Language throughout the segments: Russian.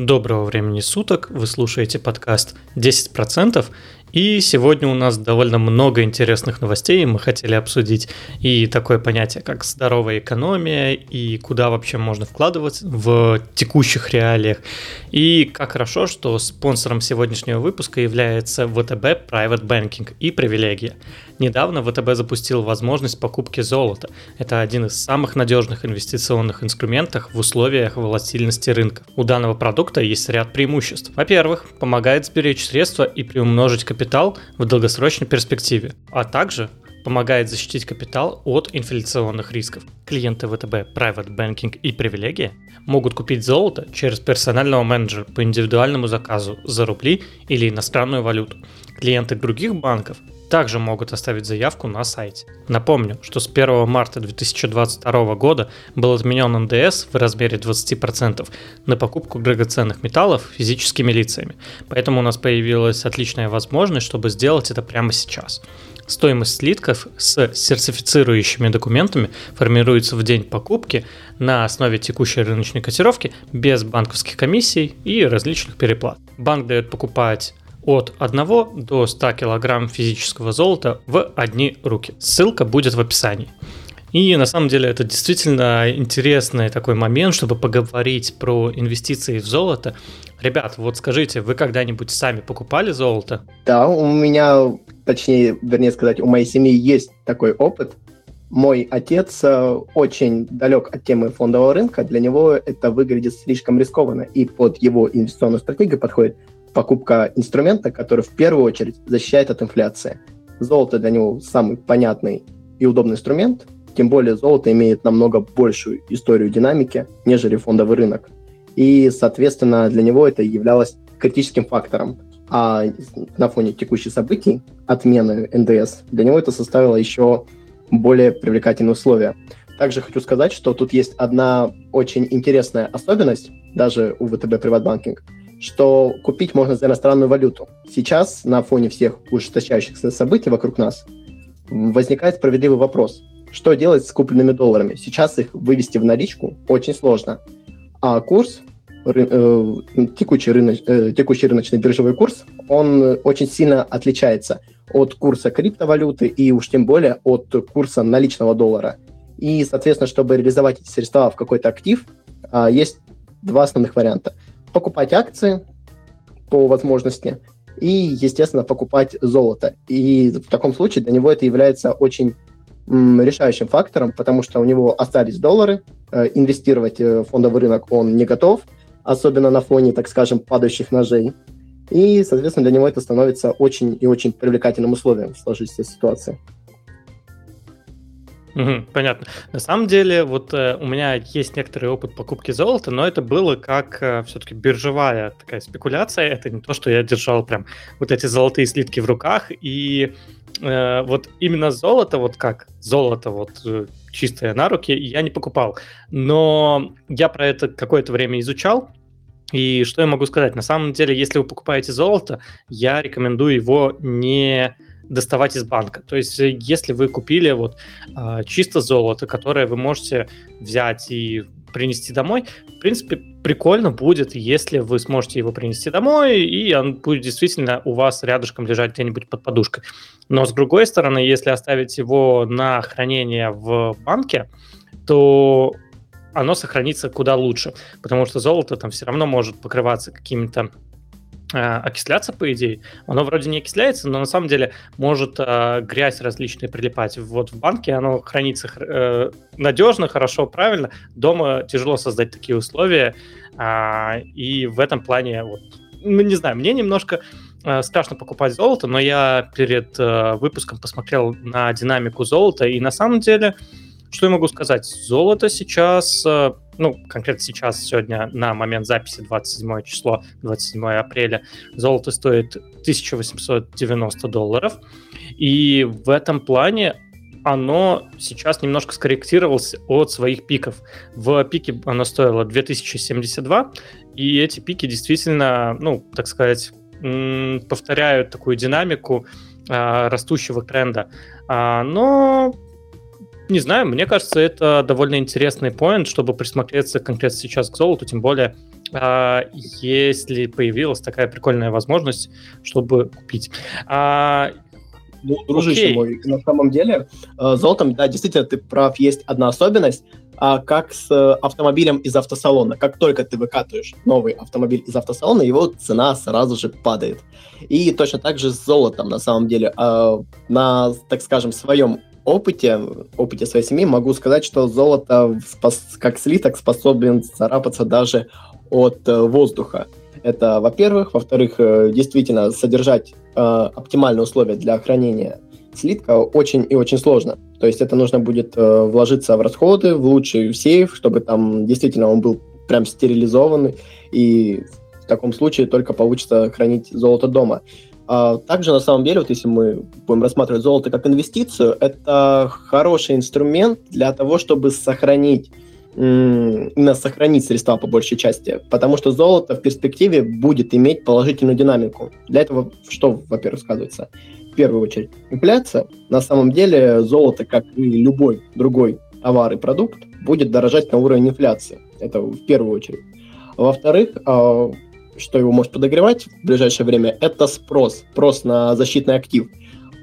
Доброго времени суток, вы слушаете подкаст 10%, и сегодня у нас довольно много интересных новостей, мы хотели обсудить и такое понятие, как здоровая экономия, и куда вообще можно вкладывать в текущих реалиях. И как хорошо, что спонсором сегодняшнего выпуска является ВТБ Private Banking и привилегия. Недавно ВТБ запустил возможность покупки золота. Это один из самых надежных инвестиционных инструментов в условиях волатильности рынка. У данного продукта есть ряд преимуществ. Во-первых, помогает сберечь средства и приумножить капитал в долгосрочной перспективе, а также помогает защитить капитал от инфляционных рисков. Клиенты ВТБ, Private Banking и привилегии могут купить золото через персонального менеджера по индивидуальному заказу за рубли или иностранную валюту. Клиенты других банков также могут оставить заявку на сайте. Напомню, что с 1 марта 2022 года был отменен НДС в размере 20% на покупку драгоценных металлов физическими лицами, поэтому у нас появилась отличная возможность, чтобы сделать это прямо сейчас. Стоимость слитков с сертифицирующими документами формируется в день покупки на основе текущей рыночной котировки без банковских комиссий и различных переплат. Банк дает покупать от 1 до 100 кг физического золота в одни руки. Ссылка будет в описании. И на самом деле это действительно интересный такой момент, чтобы поговорить про инвестиции в золото. Ребят, вот скажите, вы когда-нибудь сами покупали золото? Да, у меня, точнее, вернее сказать, у моей семьи есть такой опыт. Мой отец э, очень далек от темы фондового рынка, для него это выглядит слишком рискованно, и под его инвестиционную стратегию подходит покупка инструмента, который в первую очередь защищает от инфляции. Золото для него самый понятный и удобный инструмент, тем более золото имеет намного большую историю динамики, нежели фондовый рынок. И, соответственно, для него это являлось критическим фактором. А на фоне текущих событий, отмены НДС, для него это составило еще более привлекательные условия. Также хочу сказать, что тут есть одна очень интересная особенность, даже у ВТБ Приватбанкинг – что купить можно за иностранную валюту. Сейчас, на фоне всех ужесточающихся событий вокруг нас, возникает справедливый вопрос. Что делать с купленными долларами? Сейчас их вывести в наличку очень сложно. А курс, э, текущий, рыноч, э, текущий рыночный биржевой курс, он очень сильно отличается от курса криптовалюты и уж тем более от курса наличного доллара. И, соответственно, чтобы реализовать эти средства в какой-то актив, э, есть два основных варианта – покупать акции по возможности и, естественно, покупать золото. И в таком случае для него это является очень решающим фактором, потому что у него остались доллары, э, инвестировать э, в фондовый рынок он не готов, особенно на фоне, так скажем, падающих ножей. И, соответственно, для него это становится очень и очень привлекательным условием в сложившейся ситуации. Угу, понятно. На самом деле, вот э, у меня есть некоторый опыт покупки золота, но это было как э, все-таки биржевая такая спекуляция. Это не то, что я держал прям вот эти золотые слитки в руках. И э, вот именно золото, вот как золото вот э, чистое на руки, я не покупал. Но я про это какое-то время изучал. И что я могу сказать? На самом деле, если вы покупаете золото, я рекомендую его не доставать из банка. То есть, э, если вы купили вот а, чисто золото, которое вы можете взять и принести домой, в принципе, прикольно будет, если вы сможете его принести домой, и он будет действительно у вас рядышком лежать где-нибудь под подушкой. Но с другой стороны, если оставить его на хранение в банке, то оно сохранится куда лучше, потому что золото там все равно может покрываться какими-то окисляться, по идее. Оно вроде не окисляется, но на самом деле может э, грязь различная прилипать. Вот в банке оно хранится э, надежно, хорошо, правильно. Дома тяжело создать такие условия. Э, и в этом плане, вот, ну, не знаю, мне немножко э, страшно покупать золото, но я перед э, выпуском посмотрел на динамику золота, и на самом деле, что я могу сказать? Золото сейчас... Э, ну, конкретно сейчас, сегодня, на момент записи, 27 число, 27 апреля, золото стоит 1890 долларов. И в этом плане оно сейчас немножко скорректировалось от своих пиков. В пике оно стоило 2072, и эти пики действительно, ну, так сказать, повторяют такую динамику а, растущего тренда. А, но не знаю, мне кажется, это довольно интересный поинт, чтобы присмотреться конкретно сейчас к золоту, тем более а, если появилась такая прикольная возможность, чтобы купить. А, ну, дружище Окей. мой, на самом деле, э, золотом, да, действительно, ты прав, есть одна особенность, а как с э, автомобилем из автосалона. Как только ты выкатываешь новый автомобиль из автосалона, его цена сразу же падает. И точно так же с золотом, на самом деле. А, на, так скажем, своем опыте, опыте своей семьи могу сказать, что золото как слиток способен царапаться даже от э, воздуха. Это, во-первых. Во-вторых, действительно, содержать э, оптимальные условия для хранения слитка очень и очень сложно. То есть это нужно будет э, вложиться в расходы, в лучший сейф, чтобы там действительно он был прям стерилизованный, и в таком случае только получится хранить золото дома. А также, на самом деле, вот если мы будем рассматривать золото как инвестицию, это хороший инструмент для того, чтобы сохранить именно сохранить средства по большей части, потому что золото в перспективе будет иметь положительную динамику. Для этого что, во-первых, сказывается? В первую очередь, инфляция. На самом деле золото, как и любой другой товар и продукт, будет дорожать на уровень инфляции. Это в первую очередь. Во-вторых, а, что его может подогревать в ближайшее время, это спрос. Спрос на защитный актив.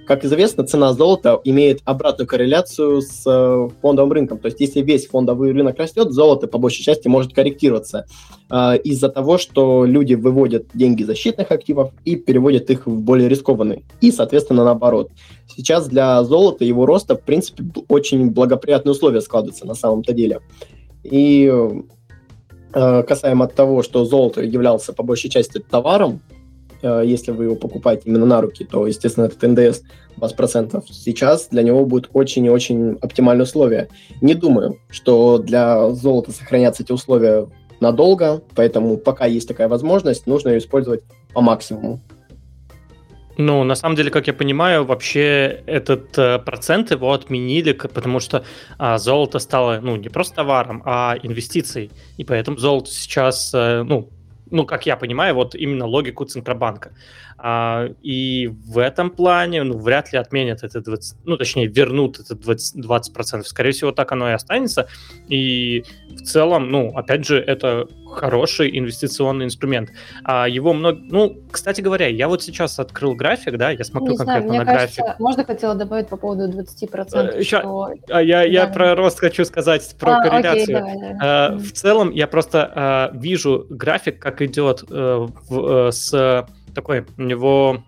Как известно, цена золота имеет обратную корреляцию с э, фондовым рынком. То есть если весь фондовый рынок растет, золото по большей части может корректироваться э, из-за того, что люди выводят деньги защитных активов и переводят их в более рискованные. И, соответственно, наоборот. Сейчас для золота его роста, в принципе, очень благоприятные условия складываются на самом-то деле. И э, касаемо того, что золото являлся по большей части товаром, Э, если вы его покупаете именно на руки, то, естественно, этот НДС 20%. Сейчас для него будет очень и очень оптимальные условия. Не думаю, что для золота сохранятся эти условия надолго, поэтому пока есть такая возможность, нужно ее использовать по максимуму. Ну, на самом деле, как я понимаю, вообще этот э, процент его отменили, потому что а, золото стало, ну, не просто товаром, а инвестицией. И поэтому золото сейчас, э, ну, ну, как я понимаю, вот именно логику Центробанка. А, и в этом плане, ну, вряд ли отменят это 20, ну, точнее, вернут это 20, 20%. Скорее всего, так оно и останется. И в целом, ну, опять же, это хороший инвестиционный инстумент. А его много... Ну, кстати говоря, я вот сейчас открыл график, да, я смотрю Не конкретно знаю, на кажется, график. Можно хотела добавить по поводу 20%, Еще, что... а я, я про рост хочу сказать, про А, окей, корреляцию. давай, давай. А, в целом, я просто а, вижу график, как идет э, в- э, с такой у него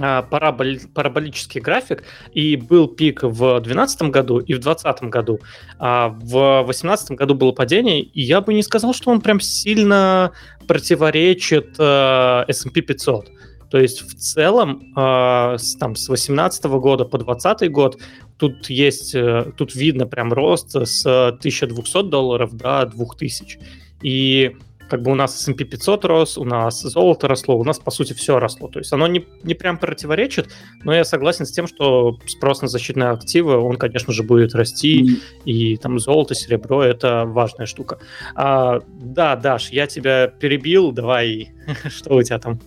а, параболи- параболический график, и был пик в 2012 году и в 2020 году. А в 2018 году было падение, и я бы не сказал, что он прям сильно противоречит э, S&P 500. То есть в целом э, там, с 2018 года по 2020 год тут есть, э, тут видно прям рост с 1200 долларов до 2000. И как бы у нас S&P 500 рос, у нас золото росло, у нас, по сути, все росло. То есть оно не, не прям противоречит, но я согласен с тем, что спрос на защитные активы, он, конечно же, будет расти, и там золото, серебро — это важная штука. А, да, Даш, я тебя перебил, давай, что у тебя там?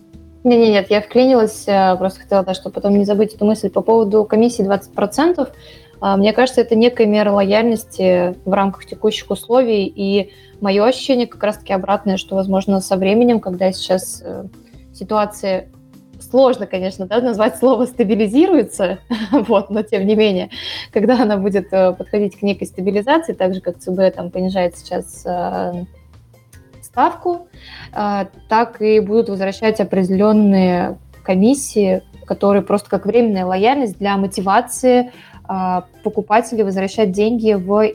Не, не, нет, я вклинилась, э, просто хотела, да, чтобы потом не забыть эту мысль по поводу комиссии 20%. А, Мне кажется, это некая мера лояльности в рамках текущих условий, и мое ощущение как раз-таки обратное, что, возможно, со временем, когда сейчас э, ситуация сложно, конечно, да, назвать слово стабилизируется, вот, но тем не менее, когда она будет э, подходить к некой стабилизации, так же как ЦБ там понижает сейчас э, ставку, так и будут возвращать определенные комиссии, которые просто как временная лояльность для мотивации покупателей возвращать деньги в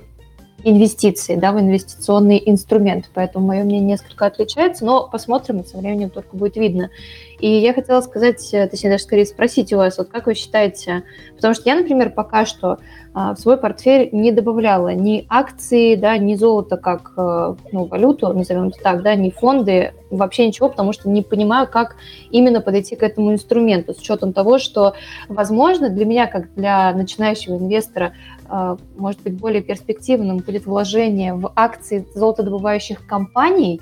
инвестиции, да, в инвестиционный инструмент. Поэтому мое мнение несколько отличается, но посмотрим, со временем только будет видно. И я хотела сказать, э, точнее даже скорее спросить у вас, вот как вы считаете, потому что я, например, пока что а, в свой портфель не добавляла ни акции, да, ни золото как э, ну, валюту, назовем это так, да, ни фонды, вообще ничего, потому что не понимаю, как именно подойти к этому инструменту, с учетом того, что, возможно, для меня, как для начинающего инвестора, э, может быть, более перспективным будет вложение в акции золотодобывающих компаний,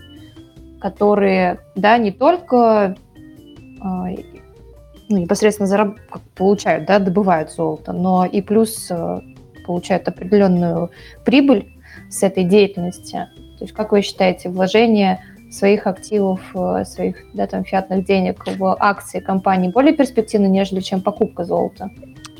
которые, да, не только ну, непосредственно зараб- получают, да, добывают золото, но и плюс э, получают определенную прибыль с этой деятельности. То есть, как вы считаете, вложение своих активов, э, своих да, там, фиатных денег в акции компании более перспективно, нежели чем покупка золота?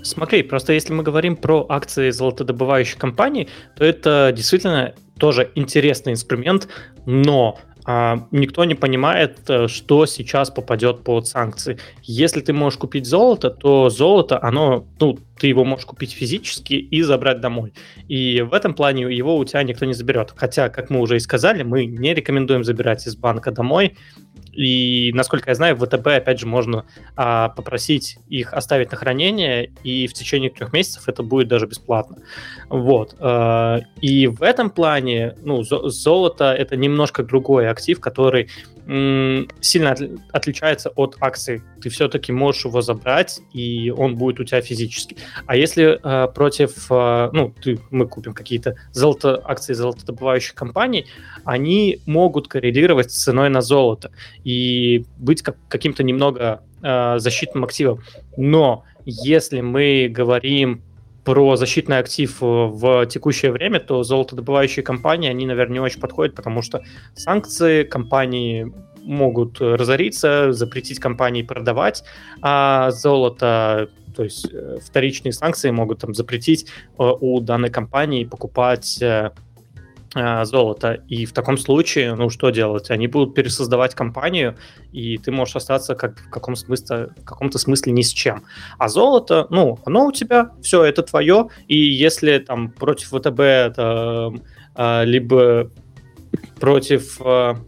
Смотри, просто если мы говорим про акции золотодобывающих компаний, то это действительно тоже интересный инструмент, но а, никто не понимает, э, что сейчас попадет под санкции. Если ты можешь купить золото, то золото, оно, ну, ты его можешь купить физически и забрать домой. И в этом плане его у тебя никто не заберет. Хотя, как мы уже и сказали, мы не рекомендуем забирать из банка домой. И, насколько я знаю, в ВТБ, опять же, можно а, попросить их оставить на хранение, и в течение трех месяцев это будет даже бесплатно. Вот. А, и в этом плане, ну, золото — это немножко другой актив, который сильно отличается от акций. Ты все-таки можешь его забрать, и он будет у тебя физически. А если э, против, э, ну, ты, мы купим какие-то золото, акции золотодобывающих компаний, они могут коррелировать с ценой на золото и быть как, каким-то немного э, защитным активом. Но если мы говорим про защитный актив э, в текущее время, то золотодобывающие компании, они, наверное, не очень подходят, потому что санкции компании могут разориться, запретить компании продавать, а золото, то есть э, вторичные санкции могут там запретить э, у данной компании покупать а, золото. И в таком случае, ну что делать? Они будут пересоздавать компанию, и ты можешь остаться как в каком смысле, в каком-то смысле ни с чем. А золото, ну, оно у тебя, все, это твое, и если там против ВТБ это а, либо против а,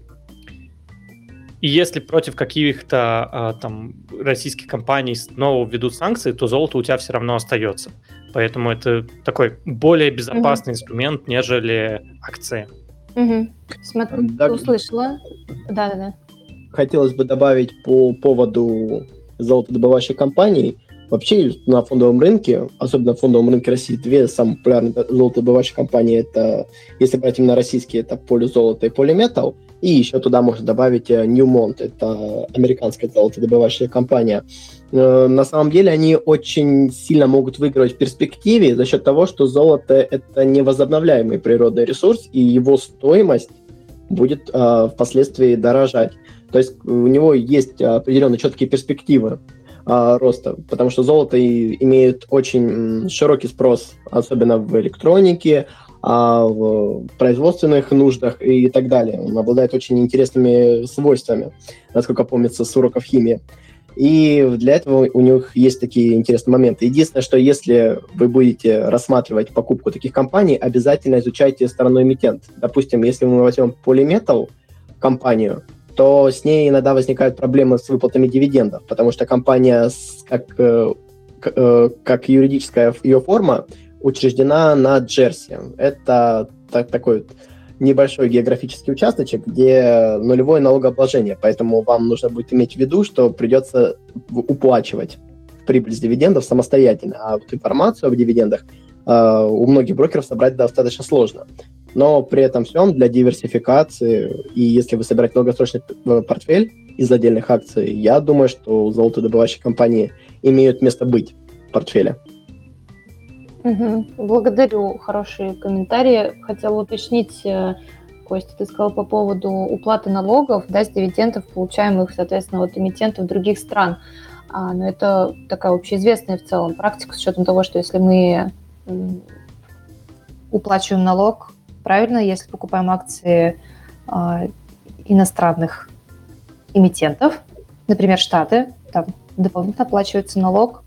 и если против каких-то а, там российских компаний снова введут санкции, то золото у тебя все равно остается. Поэтому это такой более безопасный угу. инструмент, нежели акции. Угу. Смотри, да, услышала. Да, да, да. Хотелось бы добавить по поводу золотодобывающих компаний. Вообще на фондовом рынке, особенно на фондовом рынке России, две самые популярные золотодобывающие компании, это, если брать именно российские, это поле золота и поле металл. И еще туда можно добавить э, Newmont, это американская золотодобывающая компания. Э, на самом деле они очень сильно могут выигрывать в перспективе за счет того, что золото – это невозобновляемый природный ресурс, и его стоимость будет э, впоследствии дорожать. То есть у него есть определенные четкие перспективы роста, потому что золото имеет очень широкий спрос, особенно в электронике, а в производственных нуждах и так далее. Он обладает очень интересными свойствами, насколько помнится с уроков химии. И для этого у них есть такие интересные моменты. Единственное, что если вы будете рассматривать покупку таких компаний, обязательно изучайте сторону эмитент. Допустим, если мы возьмем Polymetal компанию, то с ней иногда возникают проблемы с выплатами дивидендов, потому что компания, как, э, э, как юридическая ее форма, учреждена на Джерси. Это так, такой небольшой географический участочек, где нулевое налогообложение, поэтому вам нужно будет иметь в виду, что придется уплачивать прибыль с дивидендов самостоятельно, а вот информацию об дивидендах э, у многих брокеров собрать достаточно сложно. Но при этом всем для диверсификации, и если вы собираете долгосрочный э, портфель из отдельных акций, я думаю, что золотодобывающие компании имеют место быть в портфеле. Угу. Благодарю, хорошие комментарии. Хотела уточнить, э, Костя, ты сказал по поводу уплаты налогов, да, с дивидендов, получаемых, соответственно, от эмитентов других стран. А, но это такая общеизвестная в целом практика с учетом того, что если мы уплачиваем налог, правильно, если покупаем акции а, иностранных эмитентов, например, Штаты, там дополнительно оплачивается налог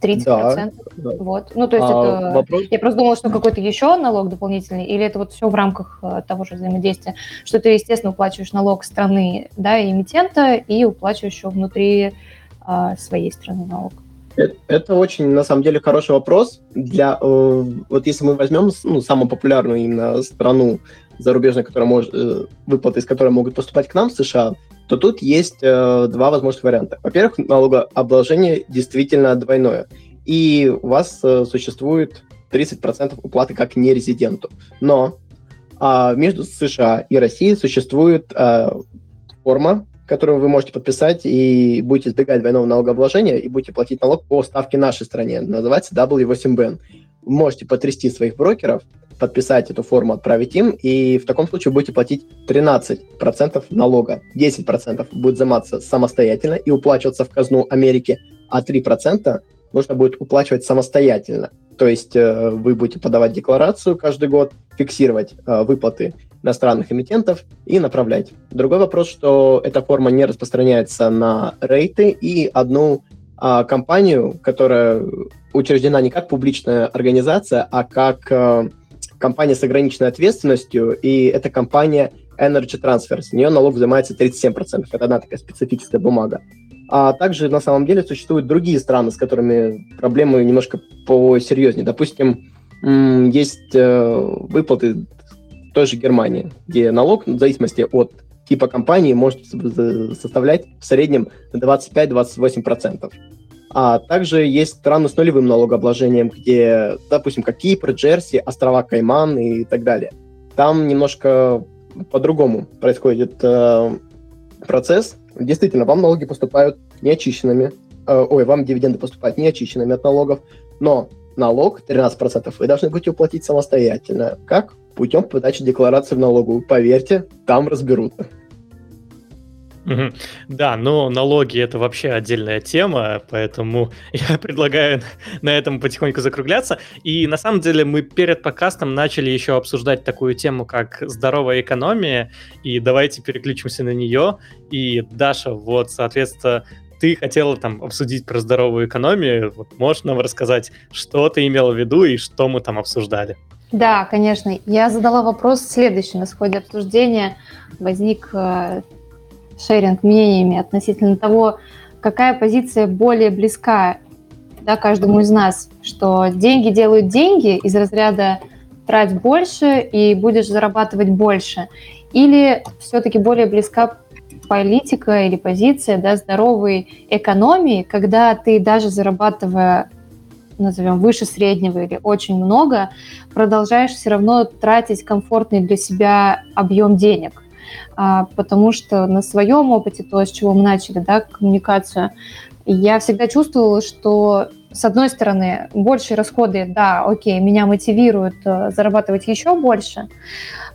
30%. Да, да. Вот. Ну, то есть а, это... Вопрос... Я просто думала, что какой-то еще налог дополнительный, или это вот все в рамках э, того же взаимодействия, что ты, естественно, уплачиваешь налог страны, да, эмитента, и уплачиваешь еще внутри а, своей страны налог. Это, это очень, на самом деле, хороший вопрос. Для, э, вот если мы возьмем ну, самую популярную именно страну зарубежную, которая может, э, выплаты из которой могут поступать к нам в США, то тут есть э, два возможных варианта. Во-первых, налогообложение действительно двойное, и у вас э, существует 30% уплаты как нерезиденту. Но э, между США и Россией существует э, форма, которую вы можете подписать и будете избегать двойного налогообложения и будете платить налог по ставке нашей стране. Называется W8BN. Вы можете потрясти своих брокеров, подписать эту форму, отправить им, и в таком случае будете платить 13% налога. 10% будет взиматься самостоятельно и уплачиваться в казну Америки, а 3% нужно будет уплачивать самостоятельно. То есть э, вы будете подавать декларацию каждый год, фиксировать э, выплаты иностранных эмитентов и направлять. Другой вопрос, что эта форма не распространяется на рейты и одну а, компанию, которая учреждена не как публичная организация, а как а, компания с ограниченной ответственностью, и это компания Energy Transfer. С нее налог взимается 37%. Это одна такая специфическая бумага. А также на самом деле существуют другие страны, с которыми проблемы немножко посерьезнее. Допустим, есть э, выплаты той же Германии, где налог, в зависимости от типа компании, может составлять в среднем 25-28%. А также есть страны с нулевым налогообложением, где, допустим, как Кипр, Джерси, острова Кайман и так далее. Там немножко по-другому происходит э, процесс. Действительно, вам налоги поступают неочищенными, э, ой, вам дивиденды поступают неочищенными от налогов, но налог 13% вы должны будете уплатить самостоятельно. Как? Путем подачи декларации в налоговую. Поверьте, там разберутся. Да, но налоги это вообще отдельная тема, поэтому я предлагаю на этом потихоньку закругляться. И на самом деле мы перед подкастом начали еще обсуждать такую тему, как здоровая экономия, и давайте переключимся на нее. И Даша, вот, соответственно, ты хотела там обсудить про здоровую экономию. Вот можешь нам рассказать, что ты имела в виду и что мы там обсуждали? Да, конечно. Я задала вопрос следующий. На сходе обсуждения возник э, шеринг мнениями относительно того, какая позиция более близка да, каждому из нас, что деньги делают деньги из разряда трать больше и будешь зарабатывать больше, или все-таки более близка политика или позиция да, здоровой экономии, когда ты даже зарабатывая, назовем, выше среднего или очень много, продолжаешь все равно тратить комфортный для себя объем денег. А, потому что на своем опыте, то, с чего мы начали, да, коммуникацию, я всегда чувствовала, что с одной стороны, большие расходы, да, окей, меня мотивируют э, зарабатывать еще больше,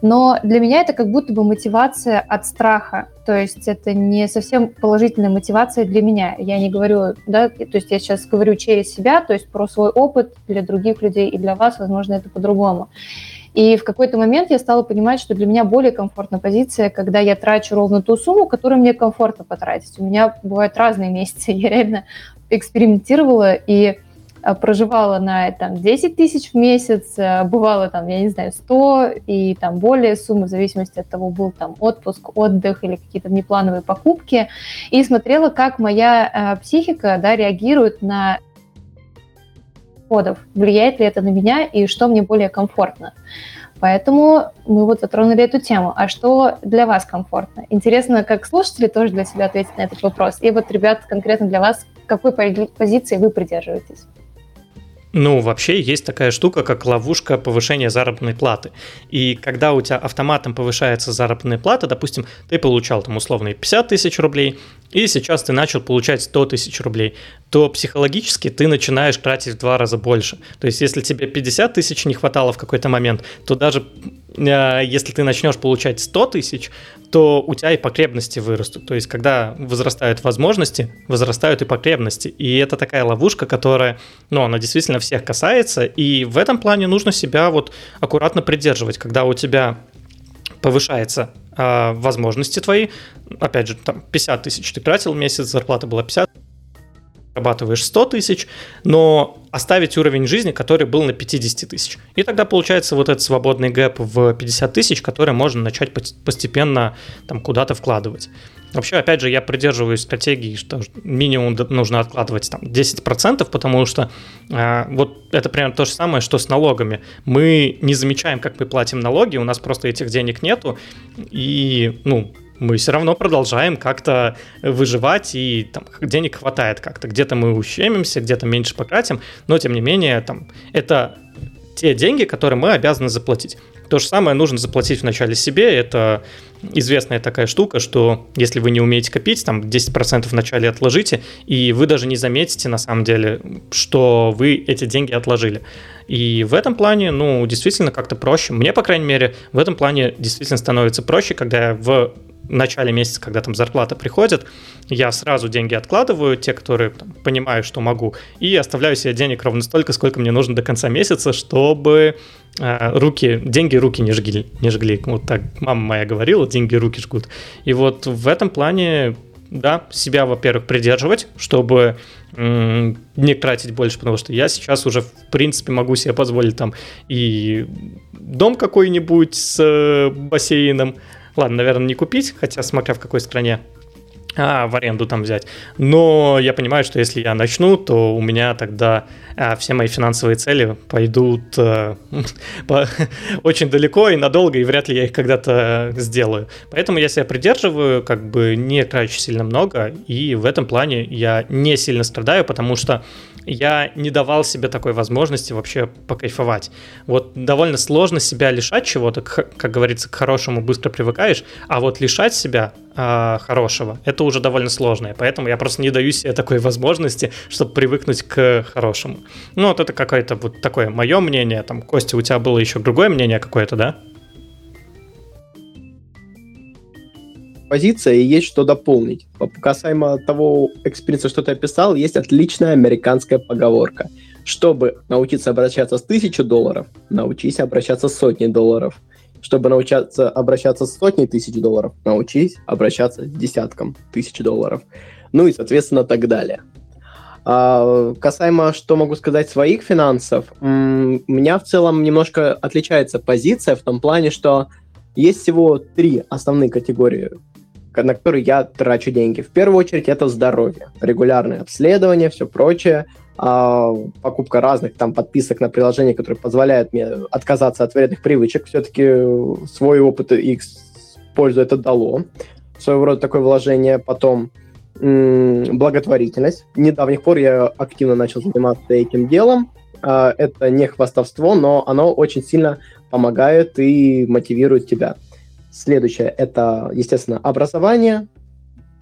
но для меня это как будто бы мотивация от страха. То есть это не совсем положительная мотивация для меня. Я не говорю, да, то есть я сейчас говорю через себя, то есть про свой опыт для других людей и для вас, возможно, это по-другому. И в какой-то момент я стала понимать, что для меня более комфортная позиция, когда я трачу ровно ту сумму, которую мне комфортно потратить. У меня бывают разные месяцы. Я реально экспериментировала и Э, проживала на там, 10 тысяч в месяц, э, бывало там, я не знаю, 100 и там более суммы, в зависимости от того, был там отпуск, отдых или какие-то внеплановые покупки, и смотрела, как моя э, психика да, реагирует на кодов, влияет ли это на меня и что мне более комфортно. Поэтому мы вот затронули эту тему. А что для вас комфортно? Интересно, как слушатели тоже для себя ответить на этот вопрос. И вот, ребят, конкретно для вас, какой позиции вы придерживаетесь? Ну, вообще есть такая штука, как ловушка повышения заработной платы. И когда у тебя автоматом повышается заработная плата, допустим, ты получал там условно 50 тысяч рублей, и сейчас ты начал получать 100 тысяч рублей, то психологически ты начинаешь тратить в два раза больше. То есть если тебе 50 тысяч не хватало в какой-то момент, то даже если ты начнешь получать 100 тысяч, то у тебя и потребности вырастут. То есть, когда возрастают возможности, возрастают и потребности. И это такая ловушка, которая, ну, она действительно всех касается. И в этом плане нужно себя вот аккуратно придерживать. Когда у тебя повышается э, возможности твои, опять же, там 50 тысяч ты тратил в месяц, зарплата была 50, зарабатываешь 100 тысяч, но оставить уровень жизни, который был на 50 тысяч. И тогда получается вот этот свободный гэп в 50 тысяч, который можно начать постепенно там куда-то вкладывать. Вообще, опять же, я придерживаюсь стратегии, что минимум нужно откладывать там 10%, потому что э, вот это примерно то же самое, что с налогами. Мы не замечаем, как мы платим налоги, у нас просто этих денег нету, и, ну, мы все равно продолжаем как-то выживать, и там денег хватает как-то. Где-то мы ущемимся, где-то меньше потратим, но тем не менее там это те деньги, которые мы обязаны заплатить. То же самое нужно заплатить вначале себе. Это известная такая штука, что если вы не умеете копить, там 10% вначале отложите, и вы даже не заметите на самом деле, что вы эти деньги отложили. И в этом плане, ну, действительно как-то проще. Мне, по крайней мере, в этом плане действительно становится проще, когда я в начале месяца, когда там зарплата приходит, я сразу деньги откладываю, те, которые там, понимаю, что могу, и оставляю себе денег ровно столько, сколько мне нужно до конца месяца, чтобы э, руки, деньги руки не жгли, не жгли. Вот так мама моя говорила, деньги руки жгут. И вот в этом плане, да, себя, во-первых, придерживать, чтобы не тратить больше, потому что я сейчас уже, в принципе, могу себе позволить там и дом какой-нибудь с э, бассейном, Ладно, наверное, не купить, хотя смотря в какой стране а, в аренду там взять. Но я понимаю, что если я начну, то у меня тогда а, все мои финансовые цели пойдут а, по, очень далеко и надолго, и вряд ли я их когда-то сделаю. Поэтому я себя придерживаю, как бы не трачу сильно много, и в этом плане я не сильно страдаю, потому что я не давал себе такой возможности вообще покайфовать. Вот довольно сложно себя лишать чего-то, как говорится, к хорошему быстро привыкаешь, а вот лишать себя э, хорошего, это уже довольно сложно, поэтому я просто не даю себе такой возможности, чтобы привыкнуть к хорошему. Ну, вот это какое-то вот такое мое мнение, там, Костя, у тебя было еще другое мнение какое-то, да? Позиция и есть что дополнить. Касаемо того experience а, что ты описал, есть отличная американская поговорка. Чтобы научиться обращаться с тысячи долларов, научись обращаться с сотней долларов. Чтобы научиться обращаться с сотней тысяч долларов, научись обращаться с десятком тысяч долларов. Ну и, соответственно, так далее. А, касаемо, что могу сказать, своих финансов, у меня в целом немножко отличается позиция в том плане, что есть всего три основные категории на который я трачу деньги. В первую очередь это здоровье, регулярное обследование, все прочее, а, покупка разных там подписок на приложения, которые позволяют мне отказаться от вредных привычек. Все-таки свой опыт и пользу это дало. Своего рода такое вложение. Потом благотворительность. Недавних пор я активно начал заниматься этим делом. А, это не хвастовство, но оно очень сильно помогает и мотивирует тебя. Следующее – это, естественно, образование,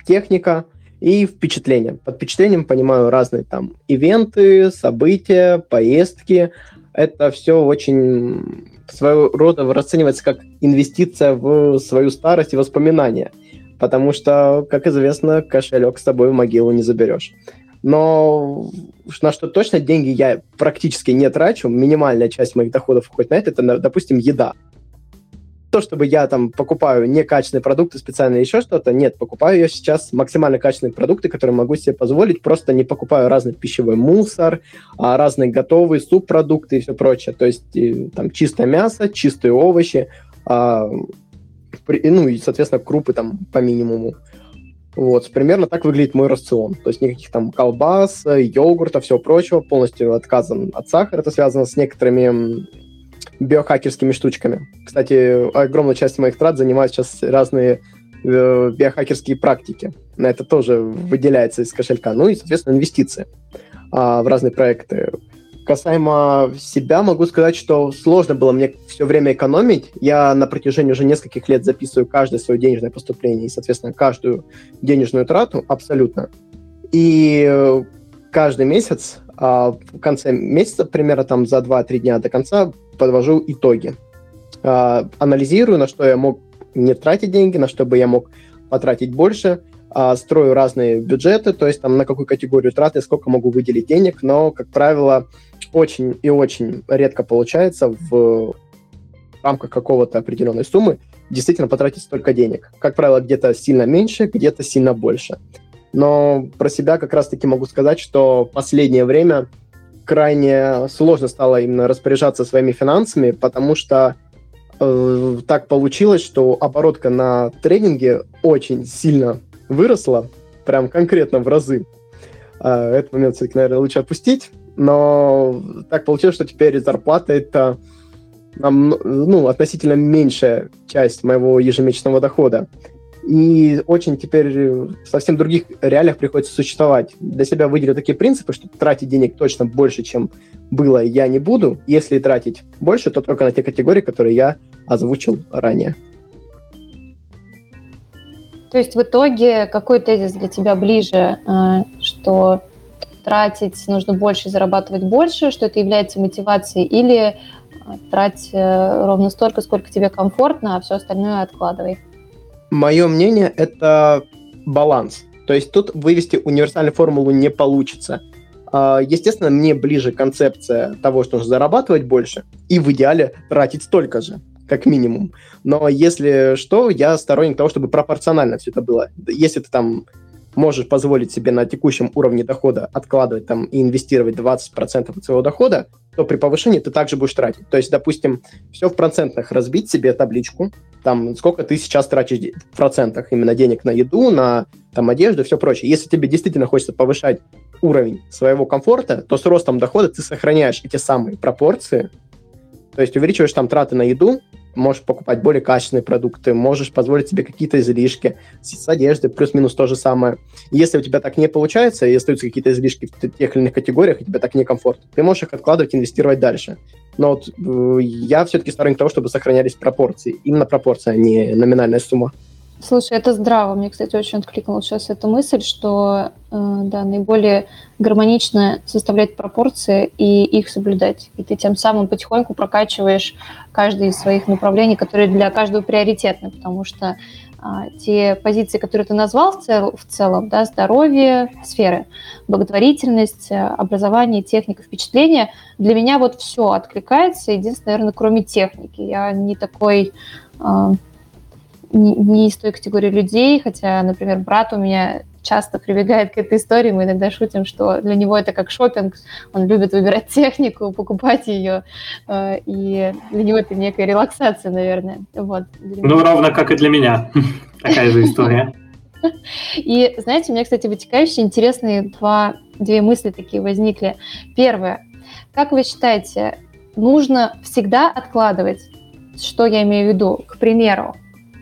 техника и впечатление. Под впечатлением понимаю разные там ивенты, события, поездки. Это все очень своего рода расценивается как инвестиция в свою старость и воспоминания. Потому что, как известно, кошелек с тобой в могилу не заберешь. Но на что точно деньги я практически не трачу. Минимальная часть моих доходов уходит на это, это, допустим, еда то, чтобы я там покупаю некачественные продукты специально еще что-то, нет, покупаю я сейчас максимально качественные продукты, которые могу себе позволить, просто не покупаю разный пищевой мусор, а разные готовые субпродукты и все прочее, то есть и, там чистое мясо, чистые овощи, а, ну и, соответственно, крупы там по минимуму. Вот, примерно так выглядит мой рацион. То есть никаких там колбас, йогурта, всего прочего, полностью отказан от сахара. Это связано с некоторыми биохакерскими штучками. Кстати, огромная часть моих трат занимает сейчас разные э, биохакерские практики. На это тоже выделяется из кошелька. Ну и, соответственно, инвестиции а, в разные проекты. Касаемо себя, могу сказать, что сложно было мне все время экономить. Я на протяжении уже нескольких лет записываю каждое свое денежное поступление и, соответственно, каждую денежную трату абсолютно. И каждый месяц, а, в конце месяца, примерно там за 2-3 дня до конца, подвожу итоги. А, анализирую, на что я мог не тратить деньги, на что бы я мог потратить больше, а, строю разные бюджеты, то есть там на какую категорию траты, сколько могу выделить денег, но, как правило, очень и очень редко получается в рамках какого-то определенной суммы действительно потратить столько денег. Как правило, где-то сильно меньше, где-то сильно больше. Но про себя как раз-таки могу сказать, что последнее время крайне сложно стало именно распоряжаться своими финансами, потому что э, так получилось, что оборотка на тренинге очень сильно выросла, прям конкретно в разы. Э, этот момент все-таки, наверное, лучше опустить, но так получилось, что теперь зарплата это ну, относительно меньшая часть моего ежемесячного дохода. И очень теперь в совсем других реалиях приходится существовать. Для себя выделил такие принципы, что тратить денег точно больше, чем было, я не буду. Если тратить больше, то только на те категории, которые я озвучил ранее. То есть в итоге какой тезис для тебя ближе, э, что тратить нужно больше, зарабатывать больше, что это является мотивацией, или э, трать э, ровно столько, сколько тебе комфортно, а все остальное откладывай? Мое мнение – это баланс. То есть тут вывести универсальную формулу не получится. А, естественно, мне ближе концепция того, что нужно зарабатывать больше и в идеале тратить столько же как минимум. Но если что, я сторонник того, чтобы пропорционально все это было. Если ты там можешь позволить себе на текущем уровне дохода откладывать там и инвестировать 20% от своего дохода, то при повышении ты также будешь тратить. То есть, допустим, все в процентах разбить себе табличку, там, сколько ты сейчас тратишь в процентах именно денег на еду, на там, одежду, все прочее. Если тебе действительно хочется повышать уровень своего комфорта, то с ростом дохода ты сохраняешь эти самые пропорции, то есть увеличиваешь там траты на еду, можешь покупать более качественные продукты, можешь позволить себе какие-то излишки с одеждой, плюс-минус то же самое. Если у тебя так не получается, и остаются какие-то излишки в тех или иных категориях, и тебе так некомфортно, ты можешь их откладывать, инвестировать дальше. Но вот э, я все-таки сторонник того, чтобы сохранялись пропорции. Именно пропорция, а не номинальная сумма. Слушай, это здраво. Мне, кстати, очень откликнулась сейчас эта мысль, что э, да, наиболее гармонично составлять пропорции и их соблюдать. И ты тем самым потихоньку прокачиваешь каждое из своих направлений, которые для каждого приоритетны, потому что а, те позиции, которые ты назвал в, цел, в целом, да, здоровье, сферы, благотворительность, образование, техника, впечатление, для меня вот все откликается, единственное, наверное, кроме техники. Я не такой а, не, не из той категории людей, хотя, например, брат у меня часто прибегает к этой истории, мы иногда шутим, что для него это как шопинг, он любит выбирать технику, покупать ее, э, и для него это некая релаксация, наверное. Вот, ну, ровно как и для меня, такая же история. И, знаете, у меня, кстати, вытекающие интересные два, две мысли такие возникли. Первое. Как вы считаете, нужно всегда откладывать? Что я имею в виду? К примеру,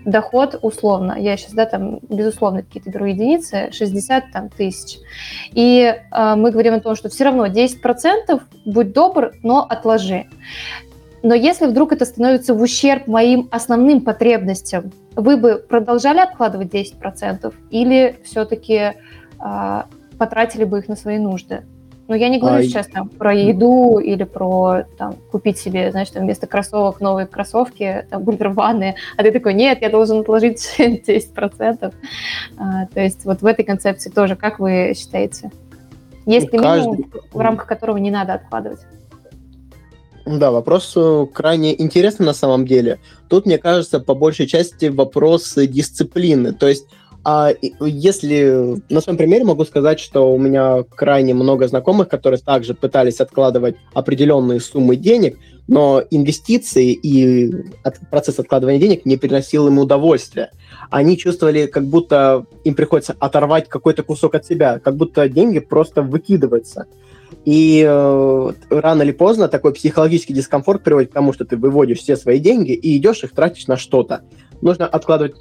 доход условно, я сейчас, да, там, безусловно, какие-то беру единицы, 60 там, тысяч. И э, мы говорим о том, что все равно 10% будь добр, но отложи. Но если вдруг это становится в ущерб моим основным потребностям, вы бы продолжали откладывать 10% или все-таки э, потратили бы их на свои нужды? Но я не говорю а, сейчас там про еду или про там, купить себе, знаешь, там вместо кроссовок новые кроссовки, там, бульверваны, а ты такой, нет, я должен отложить 10%. А, то есть вот в этой концепции тоже, как вы считаете? Есть ли минимум, каждый... в рамках которого не надо откладывать? Да, вопрос э, крайне интересный на самом деле. Тут, мне кажется, по большей части вопрос дисциплины. То есть а если на своем примере могу сказать, что у меня крайне много знакомых, которые также пытались откладывать определенные суммы денег, но инвестиции и процесс откладывания денег не приносил им удовольствия. Они чувствовали, как будто им приходится оторвать какой-то кусок от себя, как будто деньги просто выкидываются. И э, рано или поздно такой психологический дискомфорт приводит к тому, что ты выводишь все свои деньги и идешь их тратишь на что-то. Нужно откладывать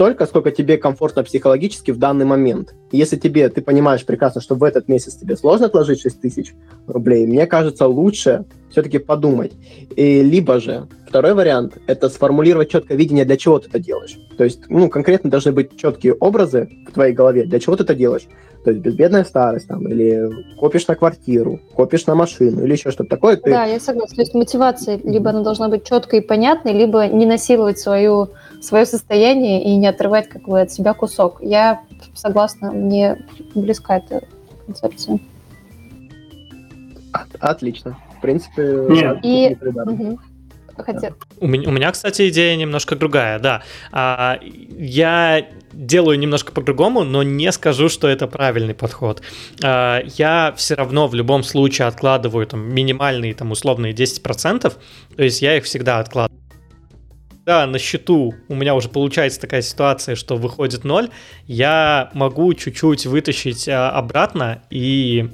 столько, сколько тебе комфортно психологически в данный момент. Если тебе, ты понимаешь прекрасно, что в этот месяц тебе сложно отложить 6 тысяч рублей, мне кажется, лучше все-таки подумать. И, либо же, второй вариант, это сформулировать четкое видение, для чего ты это делаешь. То есть, ну, конкретно должны быть четкие образы в твоей голове, для чего ты это делаешь. То есть безбедная старость, там, или копишь на квартиру, копишь на машину, или еще что-то такое. Ты... Да, я согласна. То есть мотивация либо она должна быть четкой и понятной, либо не насиловать свою свое состояние и не отрывать как бы от себя кусок. Я согласна, мне близка эта концепция. Отлично. В принципе, Нет. И... Хотя... У, меня, у меня, кстати, идея немножко другая, да. А, я делаю немножко по-другому, но не скажу, что это правильный подход. А, я все равно в любом случае откладываю там минимальные, там условные 10%, то есть я их всегда откладываю да, на счету у меня уже получается такая ситуация, что выходит ноль, я могу чуть-чуть вытащить а, обратно и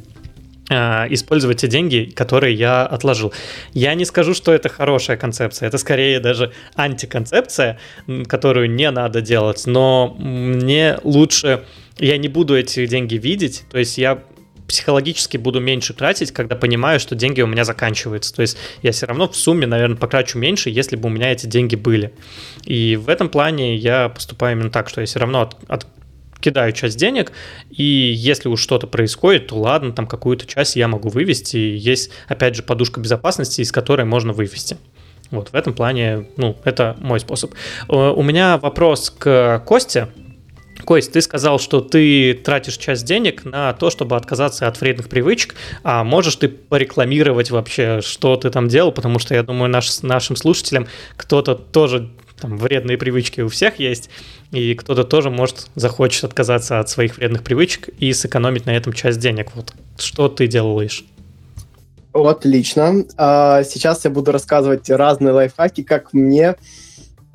э, использовать те деньги, которые я отложил. Я не скажу, что это хорошая концепция, это скорее даже антиконцепция, которую не надо делать, но мне лучше, я не буду эти деньги видеть, то есть я психологически буду меньше тратить, когда понимаю, что деньги у меня заканчиваются. То есть я все равно в сумме, наверное, потрачу меньше, если бы у меня эти деньги были. И в этом плане я поступаю именно так, что я все равно от, от кидаю часть денег, и если уж что-то происходит, то ладно, там какую-то часть я могу вывести. И есть, опять же, подушка безопасности, из которой можно вывести. Вот в этом плане, ну, это мой способ. Э, у меня вопрос к Косте. Кость, ты сказал, что ты тратишь часть денег на то, чтобы отказаться от вредных привычек, а можешь ты порекламировать вообще, что ты там делал, потому что я думаю, наш, нашим слушателям кто-то тоже там вредные привычки у всех есть, и кто-то тоже может захочет отказаться от своих вредных привычек и сэкономить на этом часть денег. Вот что ты делаешь? Отлично. А, сейчас я буду рассказывать разные лайфхаки, как мне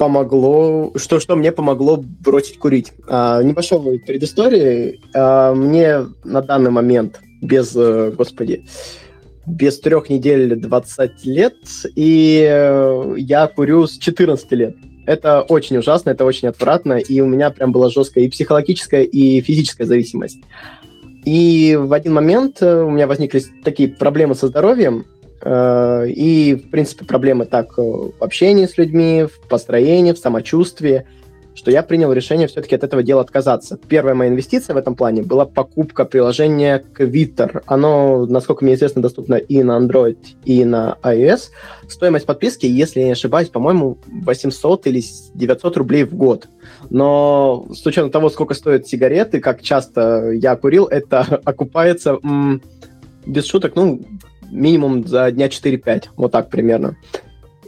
помогло, что, что мне помогло бросить курить. А, небольшой предыстории. А, мне на данный момент без, э, господи, без трех недель 20 лет, и э, я курю с 14 лет. Это очень ужасно, это очень отвратно, и у меня прям была жесткая и психологическая, и физическая зависимость. И в один момент э, у меня возникли такие проблемы со здоровьем, и, в принципе, проблемы так э, в общении с людьми, в построении, в самочувствии, что я принял решение все-таки от этого дела отказаться. Первая моя инвестиция в этом плане была покупка приложения Twitter. Оно, насколько мне известно, доступно и на Android, и на iOS. Стоимость подписки, если я не ошибаюсь, по-моему, 800 или 900 рублей в год. Но с учетом того, сколько стоят сигареты, как часто я курил, это окупается без шуток, ну, минимум за дня 4-5, вот так примерно.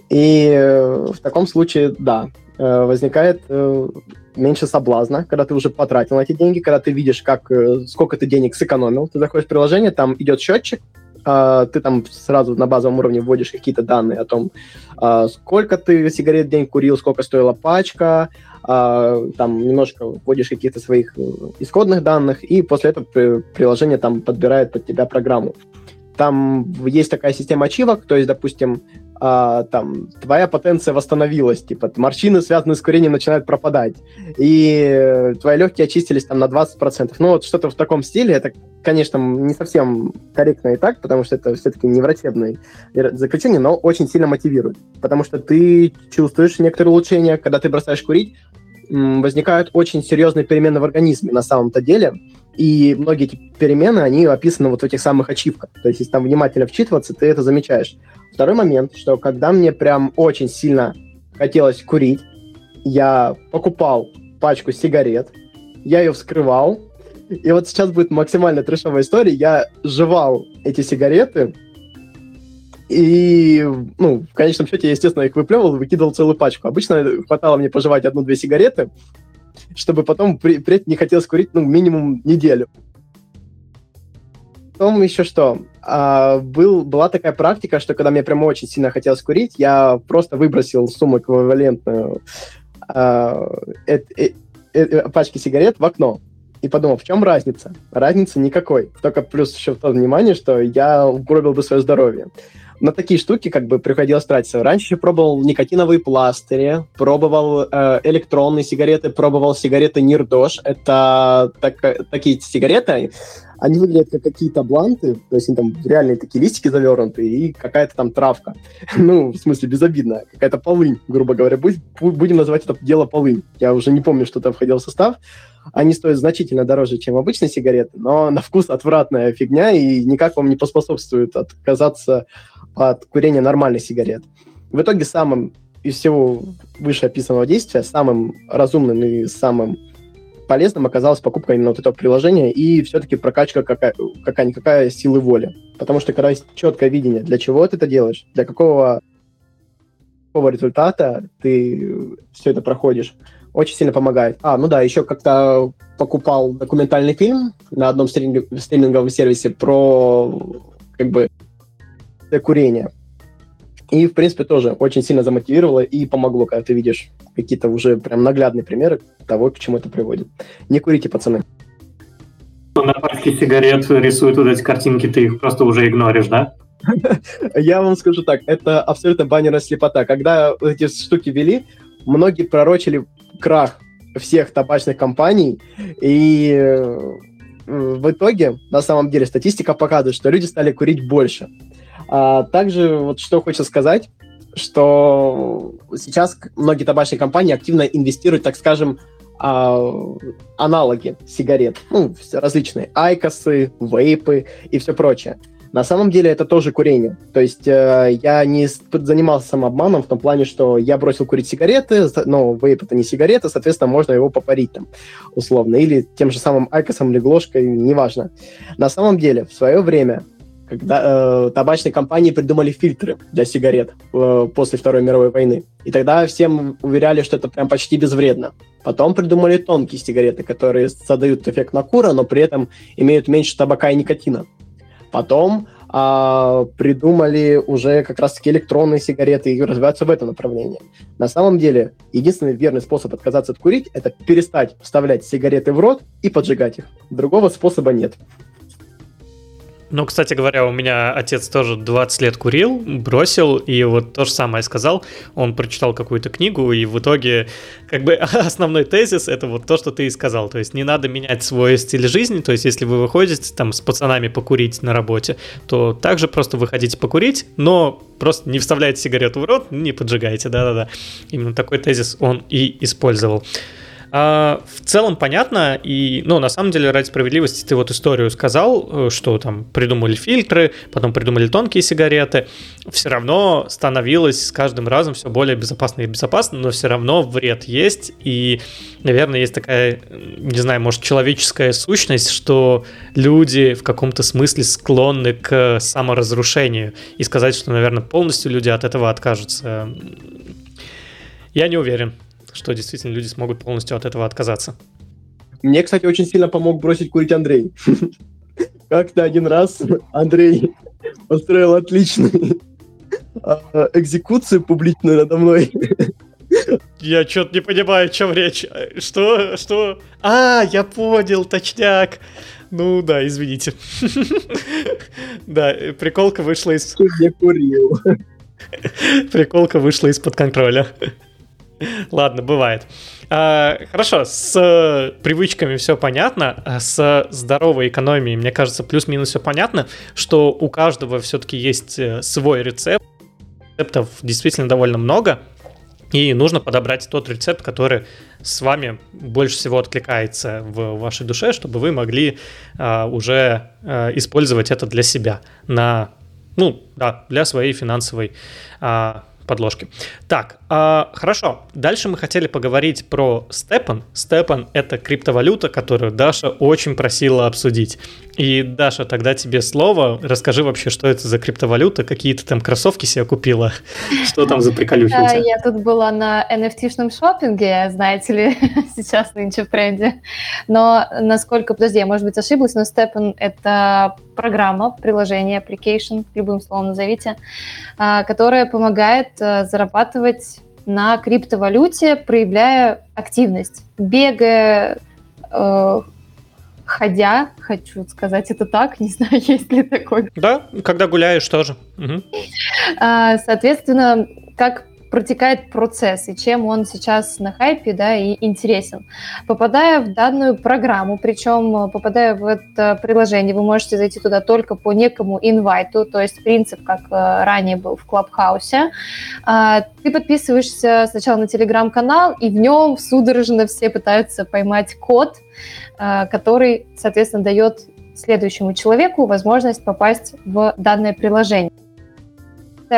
И э, в таком случае, да, э, возникает э, меньше соблазна, когда ты уже потратил эти деньги, когда ты видишь, как, сколько ты денег сэкономил. Ты заходишь в приложение, там идет счетчик, а, ты там сразу на базовом уровне вводишь какие-то данные о том, а, сколько ты сигарет в день курил, сколько стоила пачка, а, там немножко вводишь каких-то своих исходных данных, и после этого приложение там подбирает под тебя программу. Там есть такая система ачивок, то есть, допустим, а, там твоя потенция восстановилась, типа морщины, связанные с курением, начинают пропадать, и твои легкие очистились там на 20%. Ну вот что-то в таком стиле, это, конечно, не совсем корректно и так, потому что это все-таки не врачебное заключение, но очень сильно мотивирует, потому что ты чувствуешь некоторые улучшения, когда ты бросаешь курить, возникают очень серьезные перемены в организме на самом-то деле, и многие эти перемены, они описаны вот в этих самых ачивках. То есть, если там внимательно вчитываться, ты это замечаешь. Второй момент, что когда мне прям очень сильно хотелось курить, я покупал пачку сигарет, я ее вскрывал, и вот сейчас будет максимально трешовая история. Я жевал эти сигареты, и, ну, в конечном счете, я, естественно, их выплевывал, выкидывал целую пачку. Обычно хватало мне пожевать одну-две сигареты, чтобы потом впредь не хотелось курить, ну, минимум неделю. Потом еще что? А, был, была такая практика, что когда мне прямо очень сильно хотелось курить, я просто выбросил сумму эквивалентную а, э, э, э, пачки сигарет в окно. И подумал, в чем разница? Разницы никакой. Только плюс еще в то внимание, что я угробил бы свое здоровье на такие штуки как бы приходилось тратиться. Раньше пробовал никотиновые пластыри, пробовал э, электронные сигареты, пробовал сигареты Нирдош. Это так, такие сигареты, они выглядят как какие-то бланты, то есть они там реальные такие листики завернуты и какая-то там травка. Ну, в смысле, безобидная. Какая-то полынь, грубо говоря. Будем называть это дело полынь. Я уже не помню, что там входило в состав. Они стоят значительно дороже, чем обычные сигареты, но на вкус отвратная фигня и никак вам не поспособствует отказаться от курения нормальных сигарет. В итоге самым из всего вышеописанного действия, самым разумным и самым полезным оказалась покупка именно вот этого приложения и все-таки прокачка какая- какая-никакая силы воли. Потому что когда есть четкое видение, для чего ты это делаешь, для какого, какого результата ты все это проходишь, очень сильно помогает. А, ну да, еще как-то покупал документальный фильм на одном стриминговом сервисе про как бы курения. И, в принципе, тоже очень сильно замотивировало и помогло, когда ты видишь какие-то уже прям наглядные примеры того, к чему это приводит. Не курите, пацаны. на пачке сигарет рисуют вот эти картинки, ты их просто уже игноришь, да? Я вам скажу так, это абсолютно баннерная слепота. Когда эти штуки вели, многие пророчили крах всех табачных компаний, и э, в итоге, на самом деле, статистика показывает, что люди стали курить больше. А также, вот что хочется сказать, что сейчас многие табачные компании активно инвестируют, так скажем, а, аналоги сигарет, ну, различные айкосы, вейпы и все прочее. На самом деле это тоже курение. То есть э, я не занимался самообманом в том плане, что я бросил курить сигареты, но вейп это не сигарета, соответственно, можно его попарить там, условно, или тем же самым айкосом или неважно. На самом деле, в свое время когда э, табачные компании придумали фильтры для сигарет э, после Второй мировой войны. И тогда всем уверяли, что это прям почти безвредно. Потом придумали тонкие сигареты, которые создают эффект накура, но при этом имеют меньше табака и никотина. Потом а, придумали уже как раз-таки электронные сигареты и развиваются в этом направлении. На самом деле, единственный верный способ отказаться от курить – это перестать вставлять сигареты в рот и поджигать их. Другого способа нет. Ну, кстати говоря, у меня отец тоже 20 лет курил, бросил, и вот то же самое сказал. Он прочитал какую-то книгу, и в итоге, как бы, основной тезис — это вот то, что ты и сказал. То есть не надо менять свой стиль жизни, то есть если вы выходите там с пацанами покурить на работе, то также просто выходите покурить, но просто не вставляйте сигарету в рот, не поджигайте, да-да-да. Именно такой тезис он и использовал. А, в целом понятно, и, ну, на самом деле, ради справедливости, ты вот историю сказал, э, что там придумали фильтры, потом придумали тонкие сигареты, все равно становилось с каждым разом все более безопасно и безопасно, но все равно вред есть, и, наверное, есть такая, не знаю, может, человеческая сущность, что люди в каком-то смысле склонны к саморазрушению, и сказать, что, наверное, полностью люди от этого откажутся, я не уверен что действительно люди смогут полностью от этого отказаться. Мне, кстати, очень сильно помог бросить курить Андрей. Как-то один раз Андрей устроил отличную а, экзекуцию публичную надо мной. Я что-то не понимаю, о чем речь. Что? Что? А, я понял, точняк. Ну да, извините. Да, приколка вышла из... Я курил. Приколка вышла из-под контроля. Ладно, бывает. А, хорошо, с э, привычками все понятно, а с здоровой экономией, мне кажется, плюс-минус все понятно, что у каждого все-таки есть э, свой рецепт, рецептов действительно довольно много, и нужно подобрать тот рецепт, который с вами больше всего откликается в вашей душе, чтобы вы могли а, уже а, использовать это для себя на, ну, да, для своей финансовой подложки. Так, э, хорошо. Дальше мы хотели поговорить про Степан. Степан — это криптовалюта, которую Даша очень просила обсудить. И, Даша, тогда тебе слово. Расскажи вообще, что это за криптовалюта, какие ты там кроссовки себе купила, что там за приколюхи Я тут была на NFT-шном шопинге, знаете ли, сейчас нынче в тренде. Но насколько, подожди, я, может быть, ошиблась, но Степан — это программа, приложение, application, любым словом назовите, а, которая помогает э, зарабатывать на криптовалюте, проявляя активность, бегая, э, ходя, хочу сказать это так, не знаю, есть ли такой. Да, когда гуляешь тоже. Угу. Соответственно, как протекает процесс и чем он сейчас на хайпе, да, и интересен. Попадая в данную программу, причем э, попадая в это приложение, вы можете зайти туда только по некому инвайту, то есть принцип, как э, ранее был в Клабхаусе. А, ты подписываешься сначала на телеграм-канал, и в нем судорожно все пытаются поймать код, э, который, соответственно, дает следующему человеку возможность попасть в данное приложение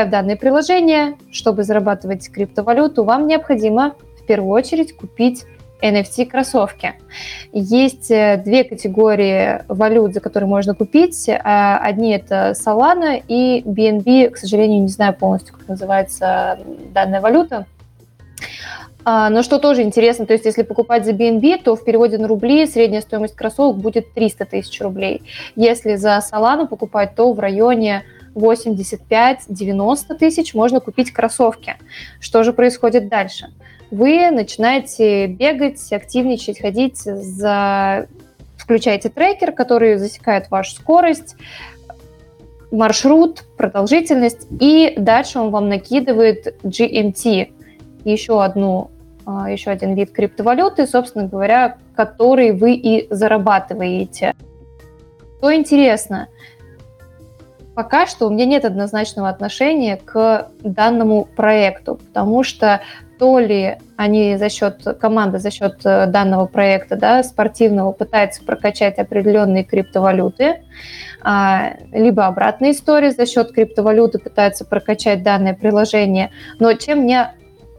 в данное приложение, чтобы зарабатывать криптовалюту, вам необходимо в первую очередь купить NFT-кроссовки. Есть э, две категории валют, за которые можно купить. А, одни это Solana и BNB. К сожалению, не знаю полностью, как называется данная валюта. А, но что тоже интересно, то есть если покупать за BNB, то в переводе на рубли средняя стоимость кроссовок будет 300 тысяч рублей. Если за Solana покупать, то в районе 85-90 тысяч можно купить кроссовки. Что же происходит дальше? Вы начинаете бегать, активничать, ходить за включаете трекер, который засекает вашу скорость, маршрут, продолжительность, и дальше он вам накидывает GMT, еще одну а, еще один вид криптовалюты, собственно говоря, который вы и зарабатываете. Что интересно, пока что у меня нет однозначного отношения к данному проекту, потому что то ли они за счет команды, за счет э, данного проекта да, спортивного пытаются прокачать определенные криптовалюты, а, либо обратная история, за счет криптовалюты пытаются прокачать данное приложение. Но чем мне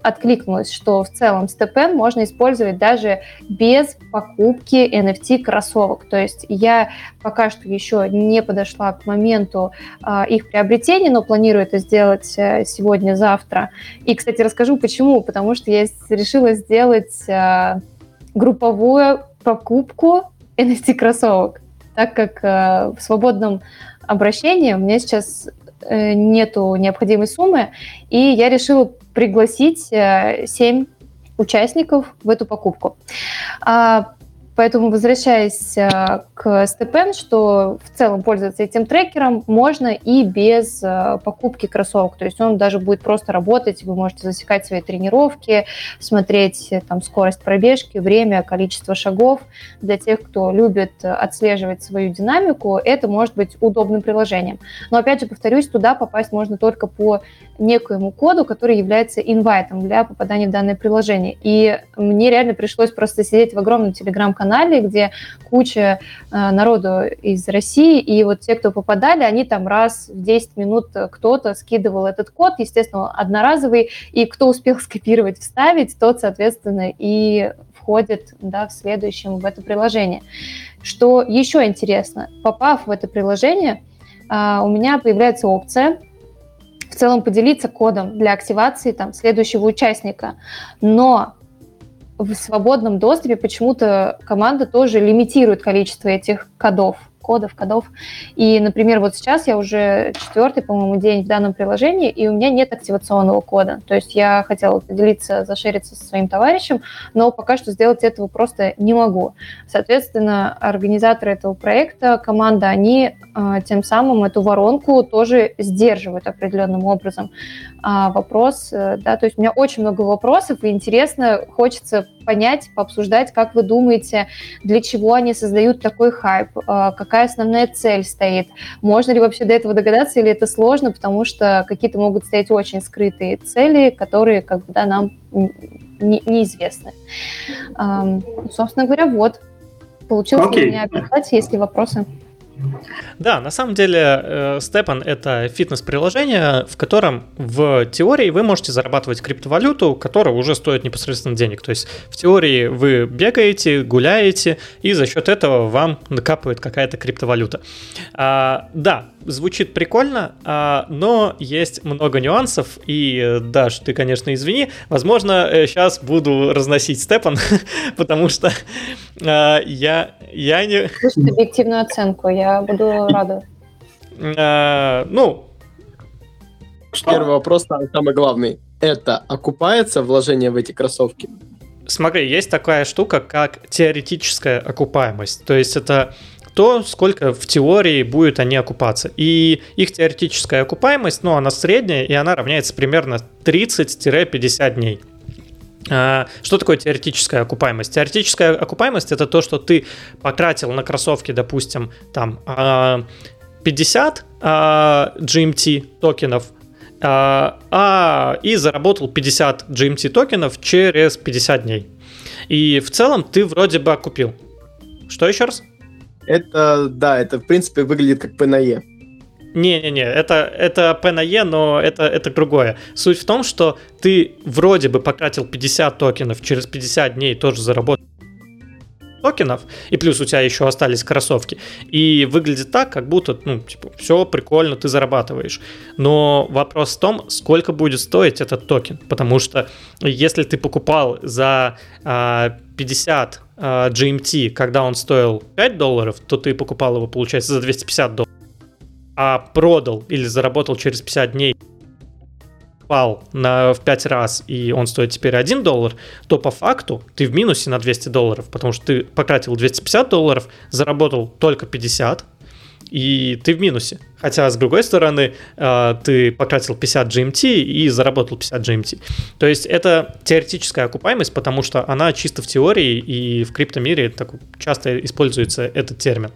откликнулось, что в целом StepN можно использовать даже без покупки NFT кроссовок. То есть я пока что еще не подошла к моменту а, их приобретения, но планирую это сделать а, сегодня-завтра. И, кстати, расскажу почему. Потому что я решила сделать а, групповую покупку NFT кроссовок, так как а, в свободном обращении у меня сейчас э, нету необходимой суммы, и я решила пригласить 7 э, участников в эту покупку. А, Поэтому, возвращаясь э, к Степен, что в целом пользоваться этим трекером можно и без э, покупки кроссовок. То есть он даже будет просто работать, вы можете засекать свои тренировки, смотреть э, там скорость пробежки, время, количество шагов. Для тех, кто любит отслеживать свою динамику, это может быть удобным приложением. Но опять же, повторюсь, туда попасть можно только по некоему коду, который является инвайтом для попадания в данное приложение. И мне реально пришлось просто сидеть в огромном телеграм-канале, где куча э, народу из России, и вот те, кто попадали, они там раз в 10 минут кто-то скидывал этот код, естественно, одноразовый, и кто успел скопировать, вставить, тот, соответственно, и входит да, в следующем в это приложение. Что еще интересно, попав в это приложение, э, у меня появляется опция в целом поделиться кодом для активации там, следующего участника. Но в свободном доступе почему-то команда тоже лимитирует количество этих кодов кодов, кодов. И, например, вот сейчас я уже четвертый, по-моему, день в данном приложении, и у меня нет активационного кода. То есть я хотела поделиться, зашериться со своим товарищем, но пока что сделать этого просто не могу. Соответственно, организаторы этого проекта, команда, они э, тем самым эту воронку тоже сдерживают определенным образом. А вопрос, э, да, то есть у меня очень много вопросов, и интересно, хочется понять, пообсуждать, как вы думаете, для чего они создают такой хайп, а, какая основная цель стоит, можно ли вообще до этого догадаться, или это сложно, потому что какие-то могут стоять очень скрытые цели, которые как бы, да, нам не, неизвестны. Собственно говоря, вот. Получилось okay. у меня описать, есть ли вопросы? Да, на самом деле э, Степан — это фитнес-приложение, в котором в теории вы можете зарабатывать криптовалюту, которая уже стоит непосредственно денег. То есть в теории вы бегаете, гуляете, и за счет этого вам накапывает какая-то криптовалюта. А, да, звучит прикольно, а, но есть много нюансов, и, Даш, ты, конечно, извини, возможно, сейчас э, буду разносить Степан, потому что а, я, я не... Слушайте объективную оценку, я буду рада. А, ну... Первый вопрос, самый главный. Это окупается вложение в эти кроссовки? Смотри, есть такая штука, как теоретическая окупаемость. То есть это то, сколько в теории будет они окупаться. И их теоретическая окупаемость, ну, она средняя, и она равняется примерно 30-50 дней. А, что такое теоретическая окупаемость? Теоретическая окупаемость это то, что ты потратил на кроссовки, допустим, там 50 а, GMT а, токенов, а, и заработал 50 GMT токенов через 50 дней. И в целом ты вроде бы окупил. Что еще раз? Это, да, это, в принципе, выглядит как на E. Не-не-не, это, это P на E, но это, это другое. Суть в том, что ты вроде бы потратил 50 токенов, через 50 дней тоже заработал токенов, и плюс у тебя еще остались кроссовки. И выглядит так, как будто, ну, типа, все прикольно, ты зарабатываешь. Но вопрос в том, сколько будет стоить этот токен. Потому что если ты покупал за а, 50 а, GMT, когда он стоил 5 долларов, то ты покупал его, получается, за 250 долларов. А продал или заработал через 50 дней упал на, в 5 раз, и он стоит теперь 1 доллар, то по факту ты в минусе на 200 долларов, потому что ты потратил 250 долларов, заработал только 50, и ты в минусе. Хотя, с другой стороны, э, ты потратил 50 GMT и заработал 50 GMT. То есть это теоретическая окупаемость, потому что она чисто в теории и в криптомире так часто используется этот термин.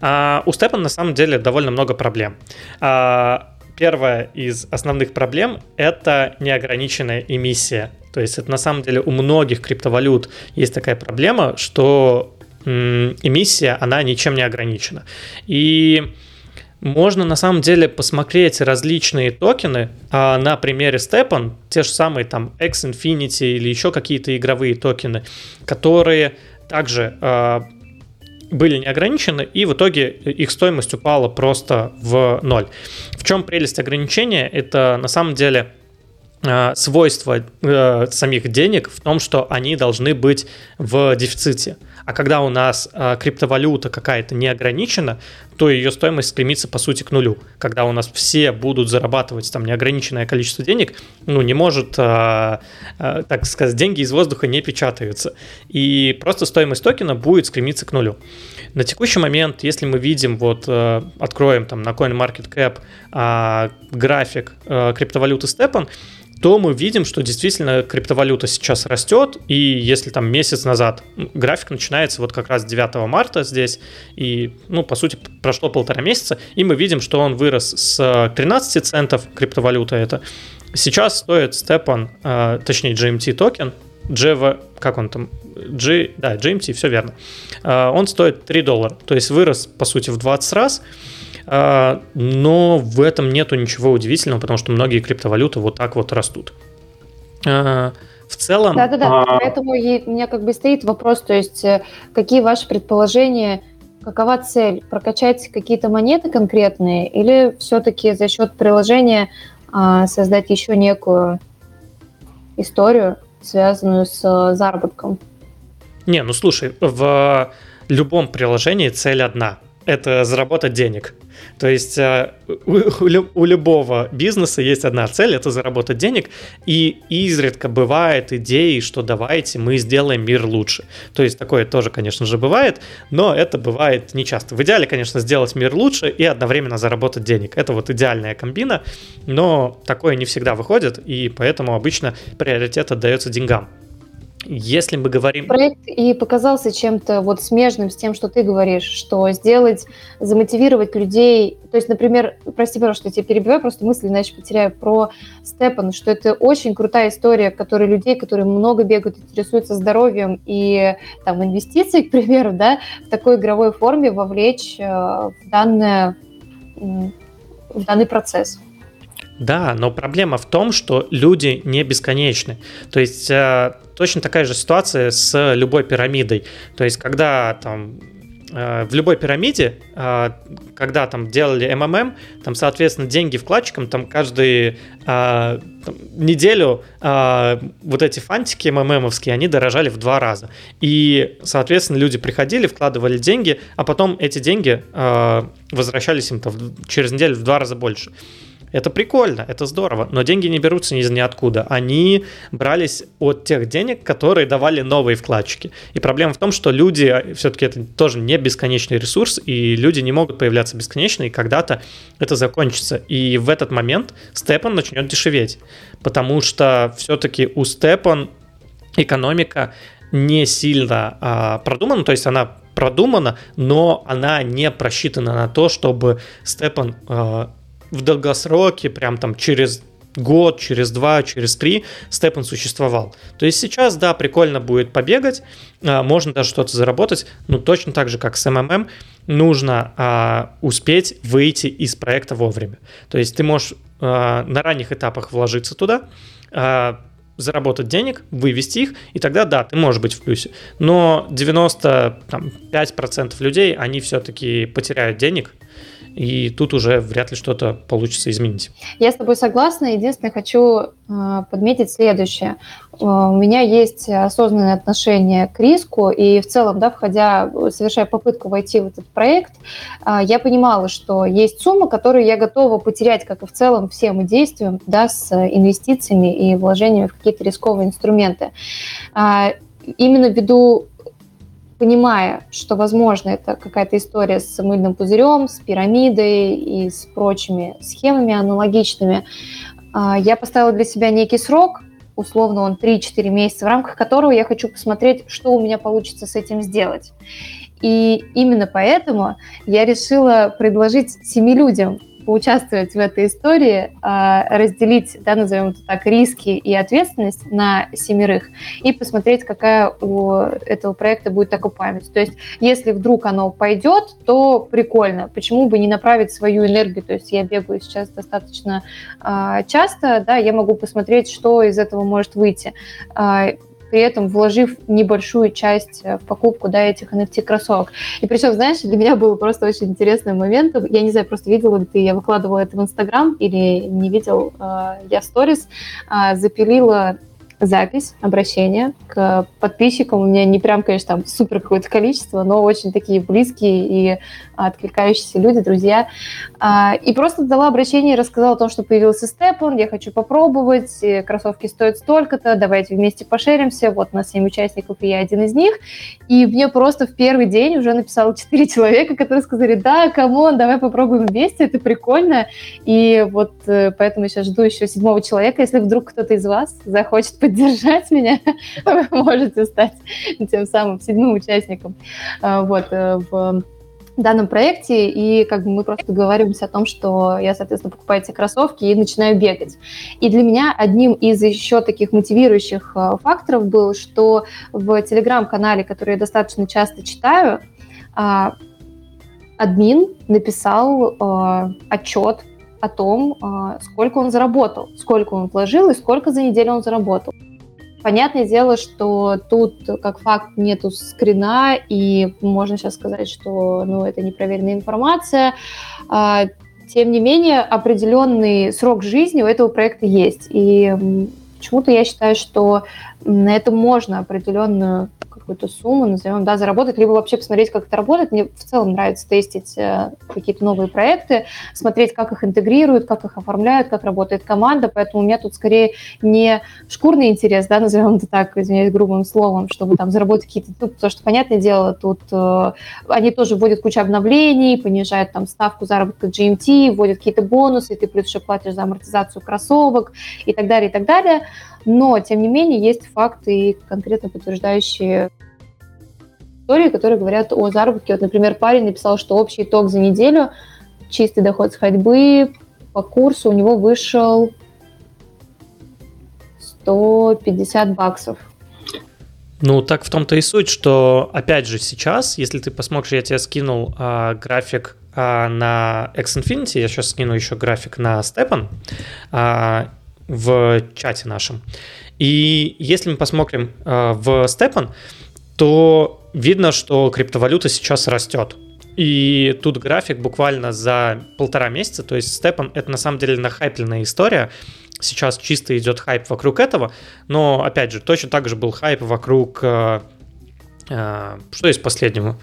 А у Степан на самом деле довольно много проблем. А, первая из основных проблем — это неограниченная эмиссия. То есть это на самом деле у многих криптовалют есть такая проблема, что эмиссия, она ничем не ограничена. И можно на самом деле посмотреть различные токены а, на примере Stepan, те же самые там X Infinity или еще какие-то игровые токены, которые также а, были не ограничены, и в итоге их стоимость упала просто в ноль. В чем прелесть ограничения? Это на самом деле э, свойство э, самих денег в том, что они должны быть в дефиците. А когда у нас э, криптовалюта какая-то не ограничена, то ее стоимость стремится по сути к нулю. Когда у нас все будут зарабатывать там неограниченное количество денег, ну не может, э, э, так сказать, деньги из воздуха не печатаются. И просто стоимость токена будет стремиться к нулю. На текущий момент, если мы видим, вот э, откроем там на CoinMarketCap э, график э, криптовалюты Stepan, то мы видим, что действительно криптовалюта сейчас растет, и если там месяц назад график начинается вот как раз 9 марта здесь, и, ну, по сути, прошло полтора месяца, и мы видим, что он вырос с 13 центов, криптовалюта это, сейчас стоит Stepan, э, точнее GMT токен, GV, как он там, G, да, GMT, все верно, э, он стоит 3 доллара, то есть вырос, по сути, в 20 раз, но в этом нету ничего удивительного, потому что многие криптовалюты вот так вот растут. А, в целом... Да-да-да, а... поэтому у меня как бы стоит вопрос, то есть э, какие ваши предположения, какова цель? Прокачать какие-то монеты конкретные или все-таки за счет приложения создать еще некую историю, связанную с заработком? Не, ну слушай, в любом приложении цель одна – это заработать денег. То есть э, у, у любого бизнеса есть одна цель, это заработать денег, и изредка бывает идеи, что давайте мы сделаем мир лучше. То есть такое тоже, конечно же, бывает, но это бывает нечасто. В идеале, конечно, сделать мир лучше и одновременно заработать денег. Это вот идеальная комбина, но такое не всегда выходит, и поэтому обычно приоритет отдается деньгам. Если мы говорим... Проект и показался чем-то вот смежным с тем, что ты говоришь, что сделать, замотивировать людей. То есть, например, прости, пожалуйста, что я тебя перебиваю, просто мысли иначе потеряю про Степан, что это очень крутая история, которая людей, которые много бегают, интересуются здоровьем и там инвестиции, к примеру, да, в такой игровой форме вовлечь э, в, данное, в данный процесс. Да, но проблема в том, что люди не бесконечны. То есть э, точно такая же ситуация с любой пирамидой. То есть когда там э, в любой пирамиде, э, когда там делали МММ, там, соответственно, деньги вкладчикам, там каждую там, неделю вот эти фантики МММовские, они дорожали в два раза. И, соответственно, люди приходили, вкладывали деньги, а потом эти деньги возвращались им там, через неделю в два раза больше. Это прикольно, это здорово, но деньги не берутся из ниоткуда. Они брались от тех денег, которые давали новые вкладчики. И проблема в том, что люди, все-таки это тоже не бесконечный ресурс, и люди не могут появляться бесконечно, и когда-то это закончится. И в этот момент Степан начнет дешеветь, потому что все-таки у Степан экономика не сильно а, продумана, то есть она продумана, но она не просчитана на то, чтобы Степан а, в долгосроке, прям там через год, через два, через три Степан существовал. То есть сейчас, да, прикольно будет побегать, а, можно даже что-то заработать, но точно так же, как с МММ, нужно а, успеть выйти из проекта вовремя. То есть ты можешь а, на ранних этапах вложиться туда, а, заработать денег, вывести их, и тогда, да, ты можешь быть в плюсе. Но 95% людей, они все-таки потеряют денег, и тут уже вряд ли что-то получится изменить. Я с тобой согласна. Единственное, хочу э, подметить следующее. Э, у меня есть осознанное отношение к риску, и в целом, да, входя, совершая попытку войти в этот проект, э, я понимала, что есть сумма, которую я готова потерять, как и в целом всем действиям, да, с инвестициями и вложениями в какие-то рисковые инструменты. Именно ввиду понимая, что, возможно, это какая-то история с мыльным пузырем, с пирамидой и с прочими схемами аналогичными, а, я поставила для себя некий срок, условно он 3-4 месяца, в рамках которого я хочу посмотреть, что у меня получится с этим сделать. И именно поэтому я решила предложить семи людям поучаствовать в этой истории, а, разделить, да, назовем это так, риски и ответственность на семерых и посмотреть, какая у этого проекта будет окупаемость. То есть, если вдруг оно пойдет, то прикольно. Почему бы не направить свою энергию? То есть, я бегаю сейчас достаточно а, часто, да, я могу посмотреть, что из этого может выйти. А, при этом вложив небольшую часть э, в покупку да, этих NFT-кроссовок. И причем, знаешь, для меня был просто очень интересный момент. Я не знаю, просто видела ли ты, я выкладывала это в Инстаграм или не видел, э, я сторис, э, запилила запись, обращение к подписчикам. У меня не прям, конечно, там супер какое-то количество, но очень такие близкие и откликающиеся люди, друзья. А, и просто дала обращение и рассказала о том, что появился STEPN, я хочу попробовать, кроссовки стоят столько-то, давайте вместе пошеримся, вот у нас 7 участников, и я один из них. И мне просто в первый день уже написало 4 человека, которые сказали, да, come on, давай попробуем вместе, это прикольно. И вот э, поэтому я сейчас жду еще седьмого человека, если вдруг кто-то из вас захочет поддержать меня, вы можете стать тем самым седьмым участником. А, вот, э, в данном проекте, и как бы мы просто договариваемся о том, что я, соответственно, покупаю эти кроссовки и начинаю бегать. И для меня одним из еще таких мотивирующих э, факторов был, что в телеграм-канале, который я достаточно часто читаю, а, админ написал э, отчет о том, э, сколько он заработал, сколько он вложил и сколько за неделю он заработал. Понятное дело, что тут как факт нету скрина, и можно сейчас сказать, что ну, это непроверенная информация. А, тем не менее, определенный срок жизни у этого проекта есть. И почему-то я считаю, что на этом можно определенную какую-то сумму, назовем, да, заработать, либо вообще посмотреть, как это работает. Мне в целом нравится тестить э, какие-то новые проекты, смотреть, как их интегрируют, как их оформляют, как работает команда, поэтому у меня тут скорее не шкурный интерес, да, назовем это так, извиняюсь грубым словом, чтобы там заработать какие-то, ну, потому что, понятное дело, тут э, они тоже вводят кучу обновлений, понижают там ставку заработка GMT, вводят какие-то бонусы, ты плюс еще платишь за амортизацию кроссовок и так далее, и так далее. Но, тем не менее, есть факты, конкретно подтверждающие истории, которые говорят о заработке. Вот, например, парень написал, что общий итог за неделю, чистый доход с ходьбы по курсу у него вышел 150 баксов. Ну, так в том-то и суть, что, опять же, сейчас, если ты посмотришь, я тебе скинул а, график а, на X Infinity, я сейчас скину еще график на Stepan, а, в чате нашем. И если мы посмотрим э, в Stepan, то видно, что криптовалюта сейчас растет. И тут график буквально за полтора месяца, то есть Stepan это на самом деле нахайпленная история, сейчас чисто идет хайп вокруг этого, но опять же, точно так же был хайп вокруг, э, э, что есть последнему,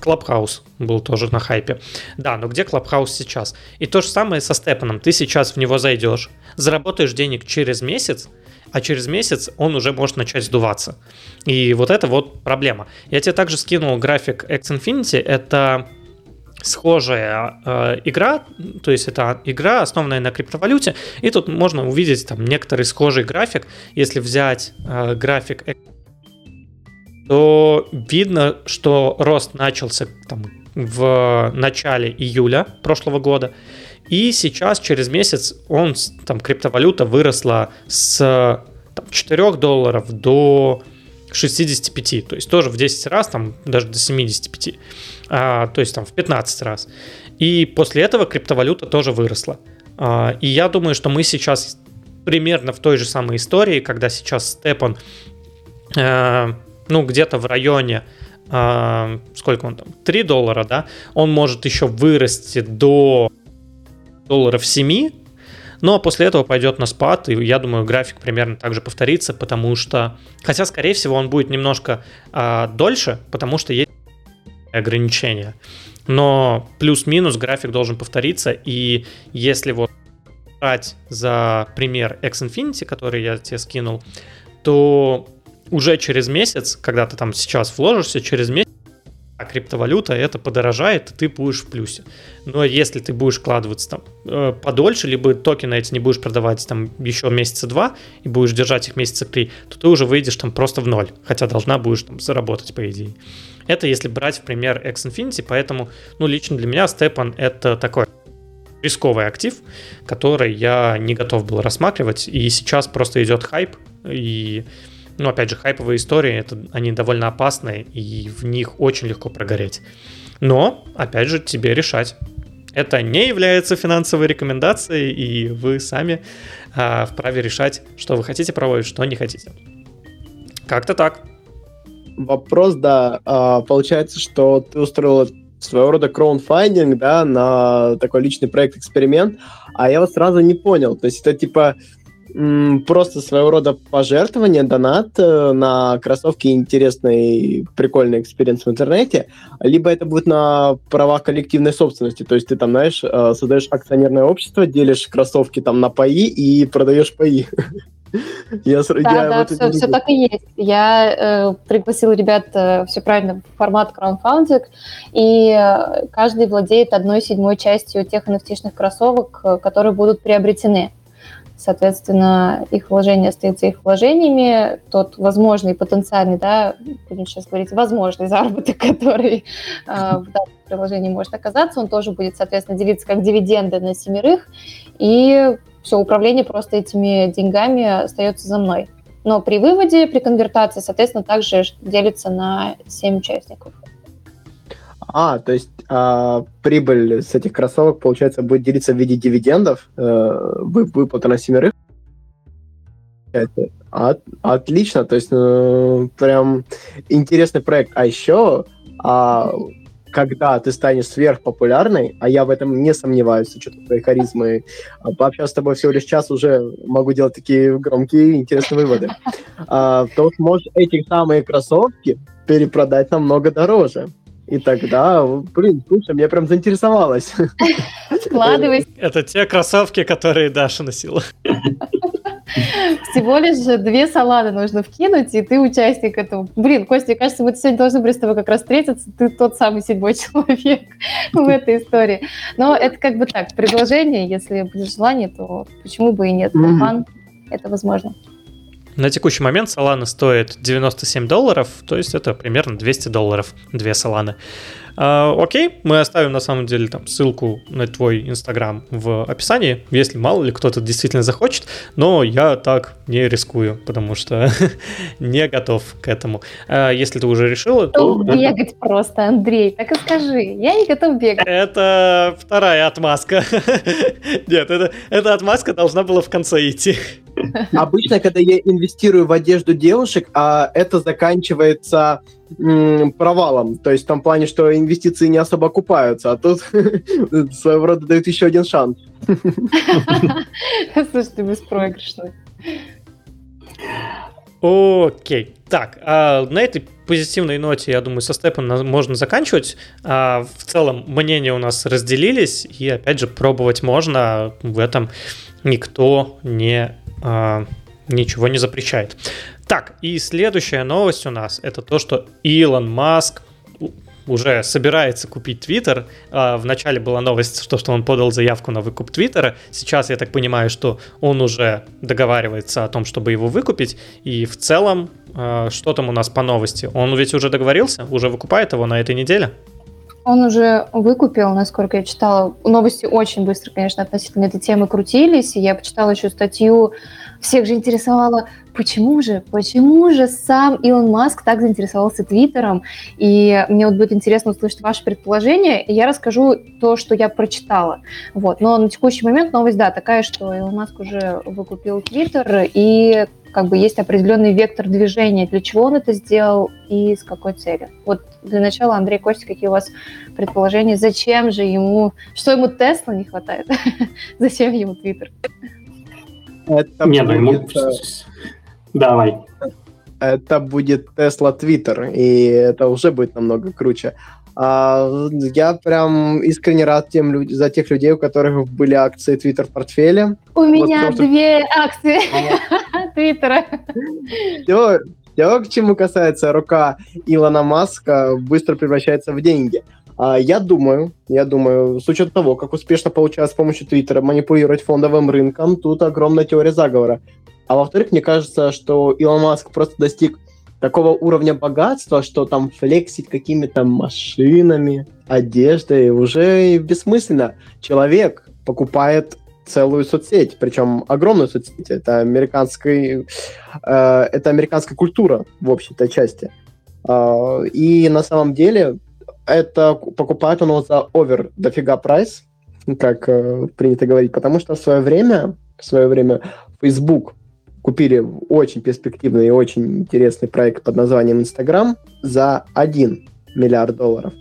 Клабхаус был тоже на хайпе. Да, но где Клабхаус сейчас? И то же самое со Степаном. Ты сейчас в него зайдешь, заработаешь денег через месяц, а через месяц он уже может начать сдуваться. И вот это вот проблема. Я тебе также скинул график X Infinity. Это схожая э, игра, то есть это игра, основанная на криптовалюте, и тут можно увидеть там некоторый схожий график. Если взять э, график то видно, что рост начался там, в начале июля прошлого года, и сейчас через месяц он, там, криптовалюта выросла с там, 4 долларов до 65, то есть тоже в 10 раз, там даже до 75, а, то есть там в 15 раз. И после этого криптовалюта тоже выросла. А, и я думаю, что мы сейчас примерно в той же самой истории, когда сейчас Степан э, ну, где-то в районе э, сколько он там, 3 доллара, да, он может еще вырасти до долларов 7, но после этого пойдет на спад, и я думаю, график примерно так же повторится, потому что, хотя, скорее всего, он будет немножко э, дольше, потому что есть ограничения. Но плюс-минус график должен повториться, и если вот брать за пример X Infinity, который я тебе скинул, то уже через месяц, когда ты там сейчас вложишься, через месяц а криптовалюта это подорожает, и ты будешь в плюсе. Но если ты будешь вкладываться там э, подольше, либо токены эти не будешь продавать там еще месяца два и будешь держать их месяца три, то ты уже выйдешь там просто в ноль, хотя должна будешь там заработать по идее. Это если брать в пример X Infinity, поэтому, ну, лично для меня Степан это такой рисковый актив, который я не готов был рассматривать, и сейчас просто идет хайп, и ну, опять же, хайповые истории, это, они довольно опасные, и в них очень легко прогореть. Но, опять же, тебе решать. Это не является финансовой рекомендацией, и вы сами а, вправе решать, что вы хотите пробовать, что не хотите. Как-то так. Вопрос, да. А, получается, что ты устроила своего рода краудфандинг, да, на такой личный проект-эксперимент, а я вот сразу не понял. То есть это типа просто своего рода пожертвование, донат э, на кроссовки интересный, прикольный experience в интернете, либо это будет на права коллективной собственности, то есть ты там, знаешь, э, создаешь акционерное общество, делишь кроссовки там на паи и продаешь паи. Я, да, я да, все, все так и есть. Я э, пригласила ребят, э, все правильно, в формат краудфандинг, и э, каждый владеет одной седьмой частью тех nft кроссовок, э, которые будут приобретены. Соответственно, их вложение остается их вложениями. Тот возможный, потенциальный, да, будем сейчас говорить, возможный заработок, который э, в данном приложении может оказаться, он тоже будет, соответственно, делиться как дивиденды на семерых. И все, управление просто этими деньгами остается за мной. Но при выводе, при конвертации, соответственно, также делится на 7 участников. А, то есть а, прибыль с этих кроссовок, получается, будет делиться в виде дивидендов, э, выплата на семерых? От, отлично, то есть э, прям интересный проект. А еще, а, когда ты станешь сверхпопулярной, а я в этом не сомневаюсь, с учетом твоей харизмы, а, пообщаться с тобой всего лишь час, уже могу делать такие громкие интересные выводы, а, то сможешь эти самые кроссовки перепродать намного дороже. И тогда, блин, слушай, меня прям заинтересовалось. Складывай. Это те кроссовки, которые Даша носила. Всего лишь две салаты нужно вкинуть, и ты участник этого. Блин, Костя, кажется, мы сегодня должны были с тобой как раз встретиться. Ты тот самый седьмой человек в этой истории. Но это как бы так, предложение, если будет желание, то почему бы и нет. Фан, это возможно. На текущий момент Solana стоит 97 долларов, то есть это примерно 200 долларов, две Solana. А, окей, мы оставим на самом деле там ссылку на твой инстаграм в описании, если мало ли кто-то действительно захочет, но я так не рискую, потому что не готов к этому. А если ты уже решила, то... Бегать просто, Андрей, так и скажи, я не готов бегать. Это вторая отмазка. Нет, это, эта отмазка должна была в конце идти. Обычно, когда я инвестирую в одежду девушек, а это заканчивается провалом. То есть в том плане, что инвестиции не особо окупаются, а тут своего рода дают еще один шанс. Слушай, ты беспроигрышный. Окей. Так, а на этой позитивной ноте, я думаю, со степом можно заканчивать. А в целом мнения у нас разделились, и опять же пробовать можно. В этом никто не а, ничего не запрещает. Так, и следующая новость у нас это то, что Илон Маск уже собирается купить Твиттер. А, вначале была новость, что, что он подал заявку на выкуп Твиттера. Сейчас я так понимаю, что он уже договаривается о том, чтобы его выкупить. И в целом, а, что там у нас по новости? Он ведь уже договорился, уже выкупает его на этой неделе? Он уже выкупил, насколько я читала. Новости очень быстро, конечно, относительно этой темы крутились. Я почитала еще статью, всех же интересовало, почему же, почему же сам Илон Маск так заинтересовался Твиттером. И мне вот будет интересно услышать ваше предположение, и я расскажу то, что я прочитала. Вот. Но на текущий момент новость, да, такая, что Илон Маск уже выкупил Твиттер, и как бы есть определенный вектор движения, для чего он это сделал и с какой целью. Вот для начала, Андрей Костя, какие у вас предположения, зачем же ему, что ему Тесла не хватает, зачем ему Твиттер? Это не, ну ему... Давай. Это будет Tesla Twitter, и это уже будет намного круче. А, я прям искренне рад тем люд... за тех людей, у которых были акции Twitter в портфеле. У вот меня просто... две акции Твиттера. Все, все, к чему касается рука Илона Маска, быстро превращается в деньги. А, я думаю, я думаю, с учетом того, как успешно получалось с помощью Твиттера манипулировать фондовым рынком, тут огромная теория заговора. А во-вторых, мне кажется, что Илон Маск просто достиг такого уровня богатства, что там флексить какими-то машинами, одеждой уже бессмысленно. Человек покупает целую соцсеть, причем огромную соцсеть. Это американский, э, это американская культура в общей-то части. Э, и на самом деле это покупает он его за овер дофига прайс, как э, принято говорить, потому что в свое время, в свое время Facebook купили очень перспективный и очень интересный проект под названием Instagram за 1 миллиард долларов.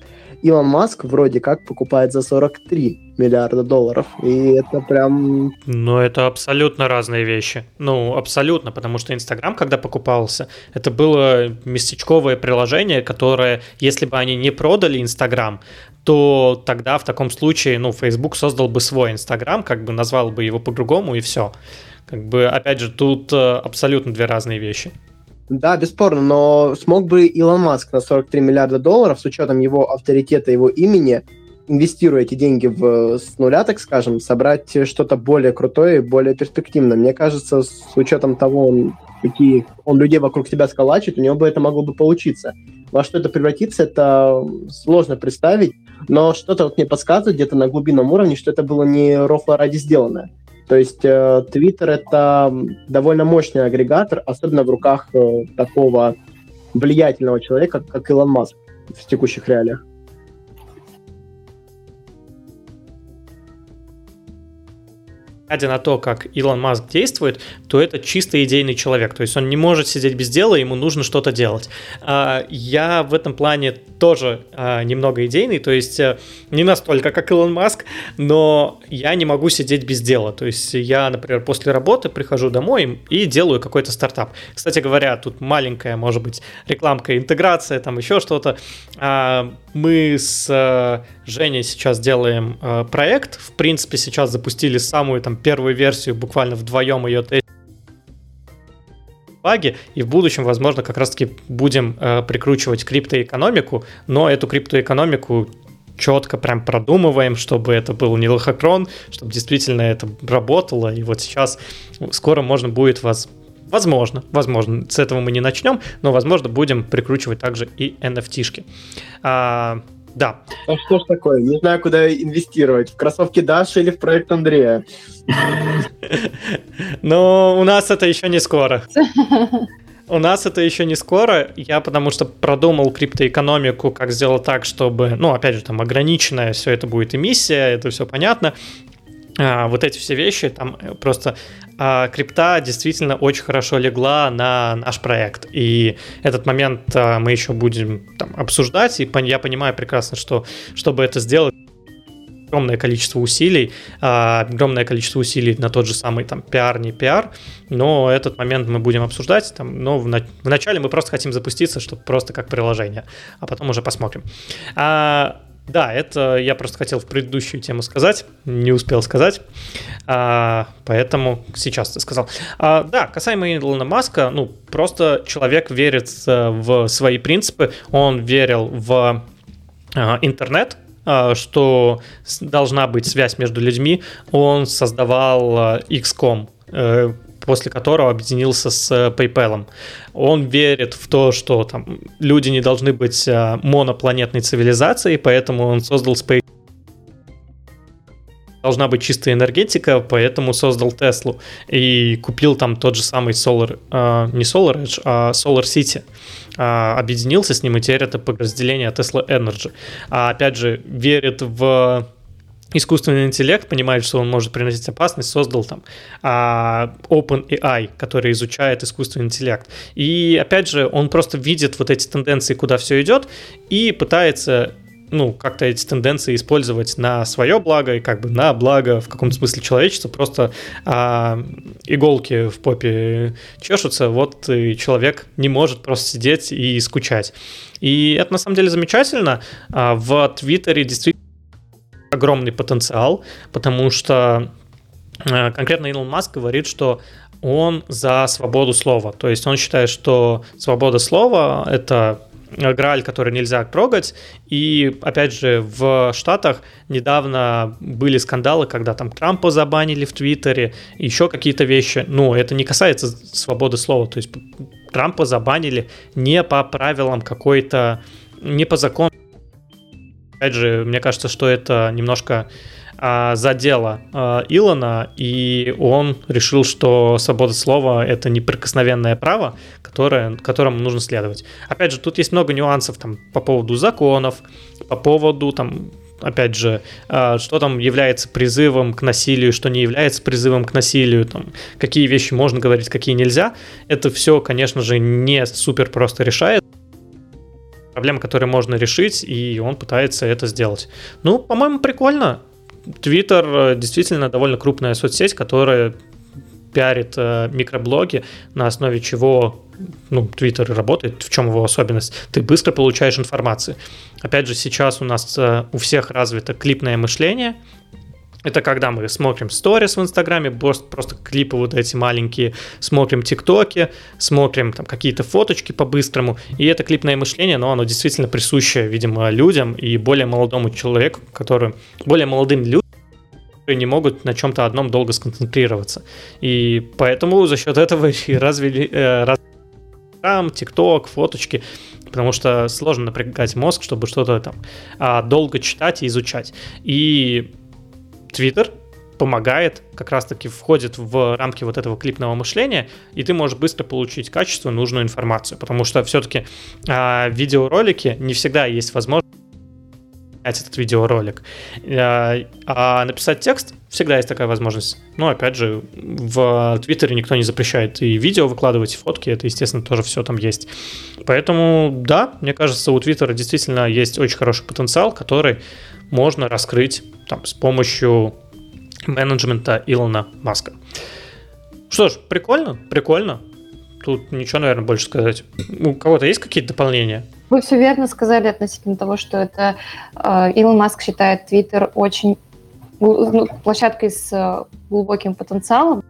Илон Маск вроде как покупает за 43 миллиарда долларов. И это прям... Ну, это абсолютно разные вещи. Ну, абсолютно, потому что Инстаграм, когда покупался, это было местечковое приложение, которое, если бы они не продали Инстаграм, то тогда в таком случае, ну, Facebook создал бы свой Инстаграм, как бы назвал бы его по-другому и все. Как бы, опять же, тут э, абсолютно две разные вещи. Да, бесспорно, но смог бы Илон Маск на 43 миллиарда долларов с учетом его авторитета, его имени, инвестируя эти деньги в, с нуля, так скажем, собрать что-то более крутое и более перспективное. Мне кажется, с учетом того, какие он людей вокруг себя сколачивает, у него бы это могло бы получиться. Во что это превратится, это сложно представить, но что-то вот мне подсказывает где-то на глубинном уровне, что это было не рофло ради сделанное. То есть э, Twitter это довольно мощный агрегатор, особенно в руках э, такого влиятельного человека, как Илон Маск в текущих реалиях. Глядя на то, как Илон Маск действует, то это чисто идейный человек. То есть он не может сидеть без дела, ему нужно что-то делать. А, я в этом плане тоже а, немного идейный, то есть э, не настолько, как Илон Маск, но я не могу сидеть без дела. То есть я, например, после работы прихожу домой и делаю какой-то стартап. Кстати говоря, тут маленькая, может быть, рекламка, интеграция, там еще что-то. А, мы с э, Женей сейчас делаем э, проект. В принципе, сейчас запустили самую там первую версию, буквально вдвоем ее тестим баги, и в будущем, возможно, как раз-таки будем э, прикручивать криптоэкономику, но эту криптоэкономику четко прям продумываем, чтобы это был не лохокрон, чтобы действительно это работало, и вот сейчас скоро можно будет вас Возможно, возможно, с этого мы не начнем, но, возможно, будем прикручивать также и NFT-шки. А, да. А что ж такое? Не знаю, куда инвестировать. В кроссовки Даши или в проект Андрея? Но у нас это еще не скоро. У нас это еще не скоро. Я потому что продумал криптоэкономику, как сделать так, чтобы, ну, опять же, там ограниченная все это будет эмиссия, это все понятно. А, вот эти все вещи, там э, просто а, крипта действительно очень хорошо легла на наш проект. И этот момент а, мы еще будем там, обсуждать, и я понимаю прекрасно, что чтобы это сделать, огромное количество усилий, а, огромное количество усилий на тот же самый там пиар, не пиар, но этот момент мы будем обсуждать, там, но в, на- в начале мы просто хотим запуститься, чтобы просто как приложение, а потом уже посмотрим. А, да, это я просто хотел в предыдущую тему сказать, не успел сказать, а, поэтому сейчас ты сказал. А, да, касаемо Илона Маска, ну, просто человек верит э, в свои принципы, он верил в а, интернет, а, что должна быть связь между людьми, он создавал э, XCOM, после которого объединился с э, PayPal. Он верит в то, что там люди не должны быть э, монопланетной цивилизацией, поэтому он создал Space должна быть чистая энергетика, поэтому создал Теслу и купил там тот же самый Solar, э, не Solar Edge, а Solar City. Э, объединился с ним, и теперь это подразделение Tesla Energy. А опять же, верит в искусственный интеллект понимает, что он может приносить опасность, создал там а, OpenAI, который изучает искусственный интеллект. И опять же, он просто видит вот эти тенденции, куда все идет, и пытается ну, как-то эти тенденции использовать на свое благо и как бы на благо в каком-то смысле человечества. Просто а, иголки в попе чешутся, вот и человек не может просто сидеть и скучать. И это на самом деле замечательно. А, в Твиттере действительно огромный потенциал, потому что а, конкретно Илон Маск говорит, что он за свободу слова. То есть он считает, что свобода слова — это Грааль, который нельзя трогать. И, опять же, в Штатах недавно были скандалы, когда там Трампа забанили в Твиттере, еще какие-то вещи. Ну, это не касается свободы слова. То есть Трампа забанили не по правилам какой-то, не по закону. Опять же, мне кажется, что это немножко а, задело а, Илона, и он решил, что свобода слова — это неприкосновенное право, которое, которому нужно следовать. Опять же, тут есть много нюансов там, по поводу законов, по поводу там, опять же, а, что там является призывом к насилию, что не является призывом к насилию, там, какие вещи можно говорить, какие нельзя. Это все, конечно же, не супер просто решает. Проблема, которую можно решить, и он пытается это сделать. Ну, по-моему, прикольно. Твиттер э, действительно довольно крупная соцсеть, которая пиарит э, микроблоги, на основе чего ну, Твиттер работает, в чем его особенность, ты быстро получаешь информацию. Опять же, сейчас у нас э, у всех развито клипное мышление, это когда мы смотрим сторис в Инстаграме, просто, клипы вот эти маленькие, смотрим ТикТоки, смотрим там какие-то фоточки по-быстрому. И это клипное мышление, но оно действительно присуще, видимо, людям и более молодому человеку, который более молодым людям, не могут на чем-то одном долго сконцентрироваться. И поэтому за счет этого и развили э. ТикТок, фоточки, потому что сложно напрягать мозг, чтобы что-то там а, долго читать и изучать. И Twitter помогает, как раз-таки входит в рамки вот этого клипного мышления, и ты можешь быстро получить качество, нужную информацию, потому что все-таки а, видеоролики не всегда есть возможность этот видеоролик. А, а написать текст всегда есть такая возможность. Но опять же, в Твиттере никто не запрещает и видео выкладывать, и фотки, это, естественно, тоже все там есть. Поэтому, да, мне кажется, у Твиттера действительно есть очень хороший потенциал, который можно раскрыть там, с помощью менеджмента Илона Маска. Что ж, прикольно, прикольно. Тут ничего, наверное, больше сказать. У кого-то есть какие-то дополнения? Вы все верно сказали относительно того, что это э, Илон Маск считает Твиттер очень ну, площадкой с э, глубоким потенциалом,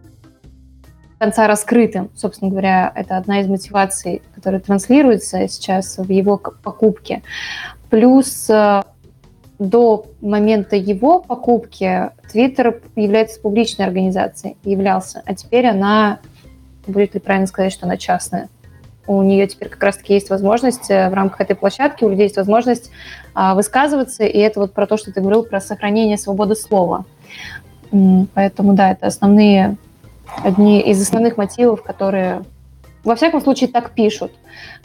конца раскрытым. Собственно говоря, это одна из мотиваций, которая транслируется сейчас в его покупке. Плюс э, до момента его покупки Twitter является публичной организацией, являлся, а теперь она, будет ли правильно сказать, что она частная. У нее теперь как раз-таки есть возможность э, в рамках этой площадки, у людей есть возможность а, высказываться, и это вот про то, что ты говорил, про сохранение свободы слова. Поэтому, да, это основные, одни из основных мотивов, которые, во всяком случае, так пишут.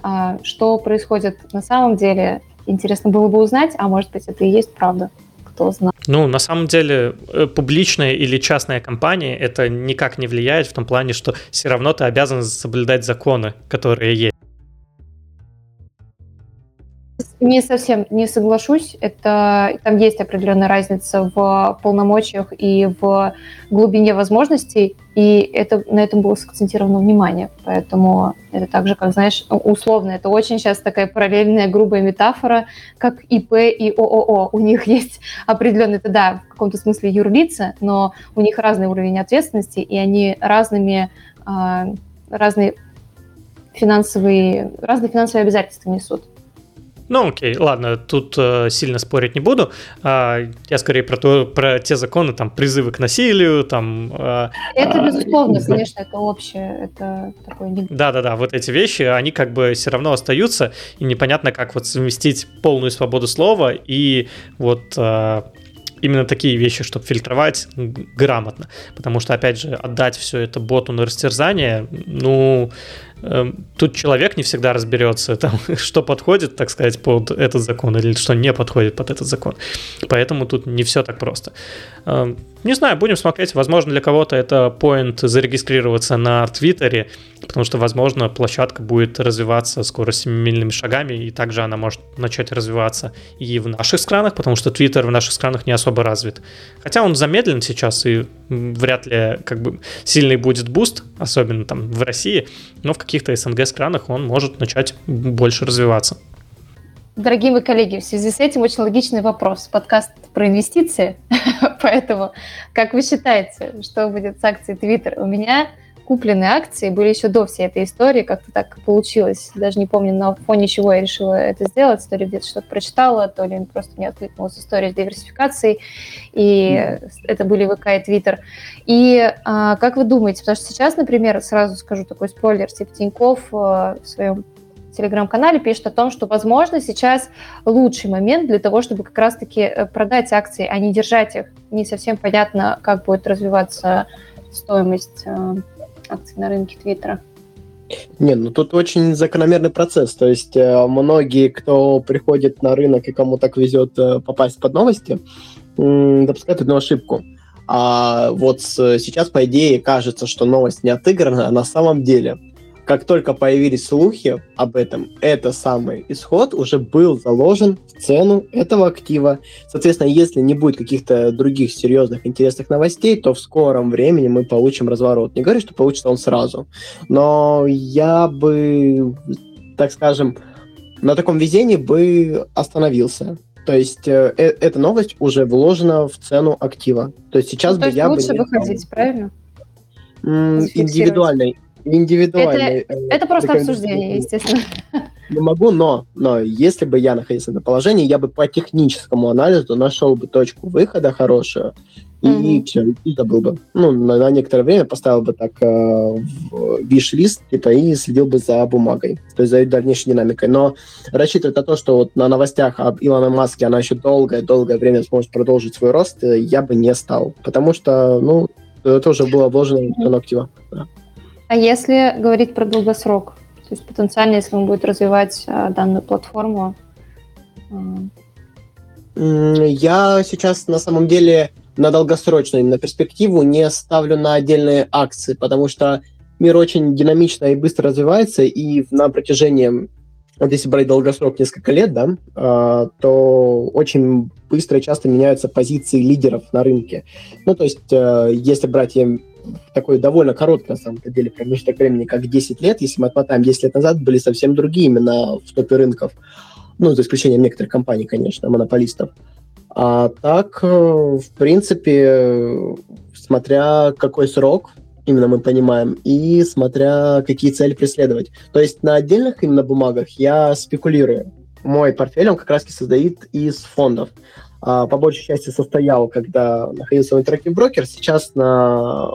А, что происходит на самом деле, интересно было бы узнать, а может быть, это и есть правда кто знает. Ну, на самом деле, э, публичная или частная компания это никак не влияет в том плане, что все равно ты обязан соблюдать законы, которые есть. Не совсем не соглашусь. Это там есть определенная разница в полномочиях и в глубине возможностей, и это на этом было сакцентировано внимание. Поэтому это так же, как знаешь, условно, это очень сейчас такая параллельная грубая метафора, как ИП и ООО. У них есть определенный, это да, в каком-то смысле юрлица, но у них разный уровень ответственности, и они разными а, разные финансовые, разные финансовые обязательства несут. Ну, окей, ладно, тут э, сильно спорить не буду. А, я скорее про, то, про те законы, там, призывы к насилию, там... Э, это, безусловно, э, конечно, это общее, это такое... Да-да-да, вот эти вещи, они как бы все равно остаются, и непонятно, как вот совместить полную свободу слова и вот... Э, именно такие вещи, чтобы фильтровать грамотно. Потому что, опять же, отдать все это боту на растерзание, ну, Эм, тут человек не всегда разберется, там, что подходит, так сказать, под этот закон или что не подходит под этот закон. Поэтому тут не все так просто. Эм, не знаю, будем смотреть. Возможно, для кого-то это point зарегистрироваться на Твиттере, потому что, возможно, площадка будет развиваться скоро семимильными шагами, и также она может начать развиваться и в наших странах, потому что Твиттер в наших странах не особо развит. Хотя он замедлен сейчас, и вряд ли как бы сильный будет boost, особенно там в России, но в каких-то СНГ странах он может начать больше развиваться. Дорогие мои коллеги, в связи с этим очень логичный вопрос. Подкаст про инвестиции, поэтому как вы считаете, что будет с акцией Twitter? У меня купленные акции были еще до всей этой истории, как-то так получилось. Даже не помню, на фоне чего я решила это сделать, то ли где-то что-то прочитала, то ли просто не откликнулась история с диверсификацией, и mm. это были ВК и Твиттер. И а, как вы думаете, потому что сейчас, например, сразу скажу такой спойлер, типа Тиньков а, в своем телеграм-канале пишет о том, что, возможно, сейчас лучший момент для того, чтобы как раз-таки э, продать акции, а не держать их. Не совсем понятно, как будет развиваться стоимость э, акций на рынке Твиттера. Не, ну тут очень закономерный процесс. То есть э, многие, кто приходит на рынок и кому так везет попасть под новости, допускают одну ошибку. А вот сейчас, по идее, кажется, что новость не отыграна, а на самом деле как только появились слухи об этом, это самый исход уже был заложен в цену этого актива. Соответственно, если не будет каких-то других серьезных интересных новостей, то в скором времени мы получим разворот. Не говорю, что получится он сразу, но я бы, так скажем, на таком везении бы остановился. То есть э, э эта новость уже вложена в цену актива. То есть сейчас ну, то бы я лучше бы... лучше выходить, правильно? Индивидуальный индивидуальный. Это, э, это просто обсуждение, естественно. Не могу, но, но если бы я находился на положении, я бы по техническому анализу нашел бы точку выхода хорошую, и mm-hmm. все, и забыл бы. Ну, на, на некоторое время поставил бы так э, в виш-лист, типа, и следил бы за бумагой, то есть за дальнейшей динамикой. Но рассчитывать на то, что вот на новостях об Илоне Маске она еще долгое-долгое время сможет продолжить свой рост, э, я бы не стал. Потому что, ну, это уже было вложено mm-hmm. актива. Да. А если говорить про долгосрок, то есть потенциально, если он будет развивать а, данную платформу? Я сейчас на самом деле на долгосрочную, на перспективу не ставлю на отдельные акции, потому что мир очень динамично и быстро развивается, и на протяжении, вот если брать долгосрок несколько лет, да, э, то очень быстро и часто меняются позиции лидеров на рынке. Ну, то есть, э, если брать такой довольно короткий, на самом деле, промежуток времени, как 10 лет. Если мы отмотаем 10 лет назад, были совсем другие имена в топе рынков. Ну, за исключением некоторых компаний, конечно, монополистов. А так, э, в принципе, смотря какой срок, именно мы понимаем, и смотря какие цели преследовать. То есть на отдельных именно бумагах я спекулирую. Мой портфель, он как раз создает из фондов. А, по большей части состоял, когда находился в Interactive Broker. Сейчас на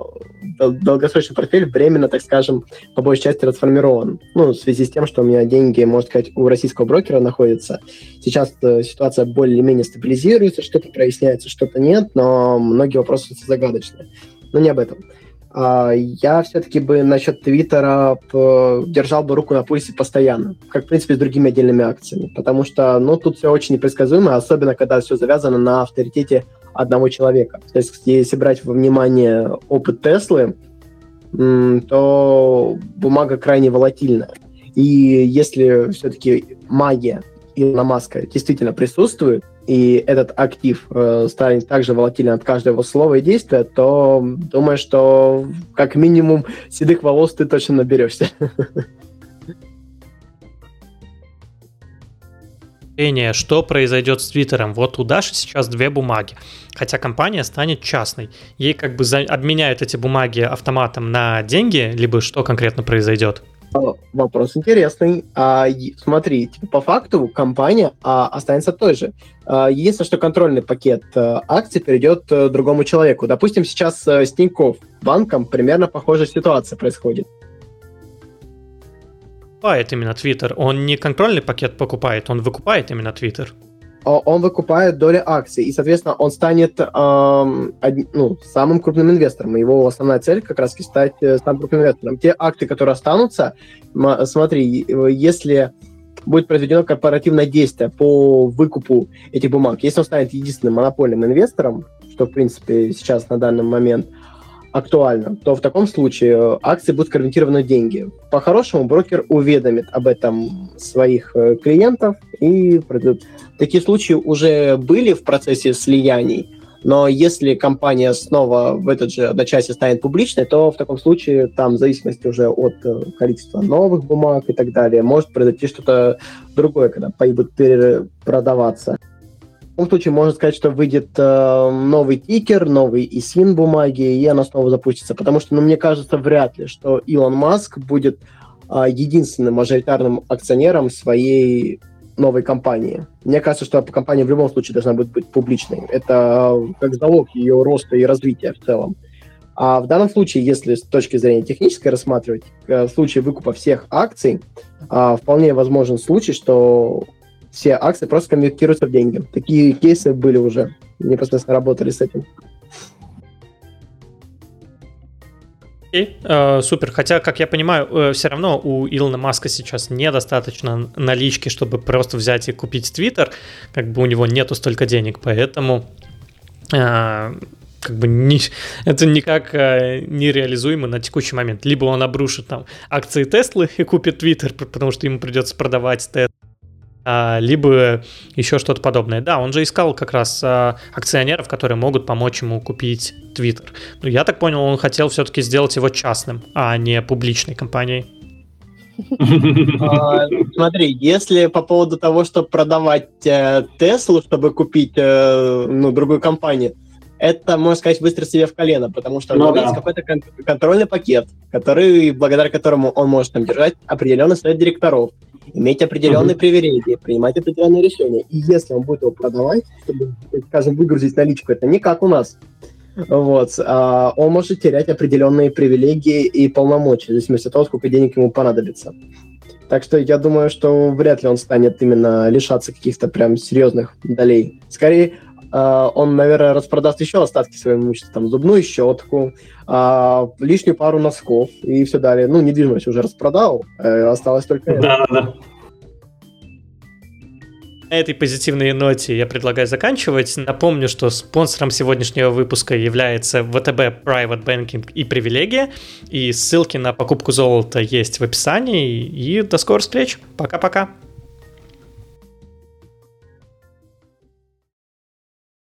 долгосрочный портфель временно, так скажем, по большей части трансформирован. Ну, в связи с тем, что у меня деньги, можно сказать, у российского брокера находятся. Сейчас э, ситуация более-менее стабилизируется, что-то проясняется, что-то нет, но многие вопросы загадочные. Но не об этом. А, я все-таки бы насчет Твиттера держал бы руку на пульсе постоянно, как, в принципе, с другими отдельными акциями, потому что, ну, тут все очень непредсказуемо, особенно когда все завязано на авторитете одного человека. То есть, если брать во внимание опыт Теслы, то бумага крайне волатильная. И если все-таки магия Илона Маска действительно присутствует, и этот актив э, станет также волатилен от каждого слова и действия, то думаю, что как минимум седых волос ты точно наберешься. Что произойдет с Твиттером? Вот у Даши сейчас две бумаги, хотя компания станет частной. Ей как бы обменяют эти бумаги автоматом на деньги, либо что конкретно произойдет? Вопрос интересный. А, смотри, типа, по факту компания а, останется той же. А, единственное, что контрольный пакет а, акций перейдет а, другому человеку. Допустим, сейчас а, с Тинькофф банком примерно похожая ситуация происходит. Покупает именно Твиттер. Он не контрольный пакет покупает, он выкупает именно Твиттер. Он выкупает доли акций, и, соответственно, он станет эм, од, ну, самым крупным инвестором. Его основная цель как раз стать э, самым крупным инвестором. Те акты, которые останутся, смотри, если будет произведено корпоративное действие по выкупу этих бумаг, если он станет единственным монопольным инвестором, что, в принципе, сейчас на данный момент – актуально, то в таком случае э, акции будут конвертированы в деньги. По-хорошему, брокер уведомит об этом своих э, клиентов и продадут. Такие случаи уже были в процессе слияний, но если компания снова в этот же одночасье станет публичной, то в таком случае там в зависимости уже от э, количества новых бумаг и так далее может произойти что-то другое, когда будут перепродаваться. Любом случае, можно сказать, что выйдет э, новый тикер, новый ИСИН бумаги, и она снова запустится. Потому что, ну, мне кажется, вряд ли, что Илон Маск будет э, единственным мажоритарным акционером своей новой компании. Мне кажется, что компания в любом случае должна быть, быть публичной. Это э, как залог ее роста и развития в целом. А в данном случае, если с точки зрения технической рассматривать, э, в случае выкупа всех акций, э, вполне возможен случай, что все акции просто конвертируются в деньги. Такие кейсы были уже. Непосредственно работали с этим. Окей, э, супер. Хотя, как я понимаю, э, все равно у Илона Маска сейчас недостаточно налички, чтобы просто взять и купить Твиттер. Как бы у него нету столько денег, поэтому э, как бы не, это никак э, нереализуемо на текущий момент. Либо он обрушит там акции Теслы и купит Твиттер, потому что ему придется продавать Теслы а, либо еще что-то подобное. Да, он же искал как раз а, акционеров, которые могут помочь ему купить Twitter. Но я так понял, он хотел все-таки сделать его частным, а не публичной компанией. А, смотри, если по поводу того, чтобы продавать э, Теслу, чтобы купить э, ну, другую компанию, это, можно сказать, выстрел себе в колено, потому что ну, у него да. есть какой-то контрольный пакет, который, благодаря которому он может там держать определенный совет директоров иметь определенные mm-hmm. привилегии, принимать определенные решения. И если он будет его продавать, чтобы, скажем, выгрузить наличку, это не как у нас. Вот, а он может терять определенные привилегии и полномочия, в зависимости от того, сколько денег ему понадобится. Так что я думаю, что вряд ли он станет именно лишаться каких-то прям серьезных долей. Скорее, он, наверное, распродаст еще остатки своего имущества, там, зубную щетку, uh, лишнюю пару носков и все далее. Ну, недвижимость уже распродал, uh, осталось только это. Да, да, да. На этой позитивной ноте я предлагаю заканчивать. Напомню, что спонсором сегодняшнего выпуска является ВТБ Private Banking и привилегия. И ссылки на покупку золота есть в описании. И до скорых встреч. Пока-пока.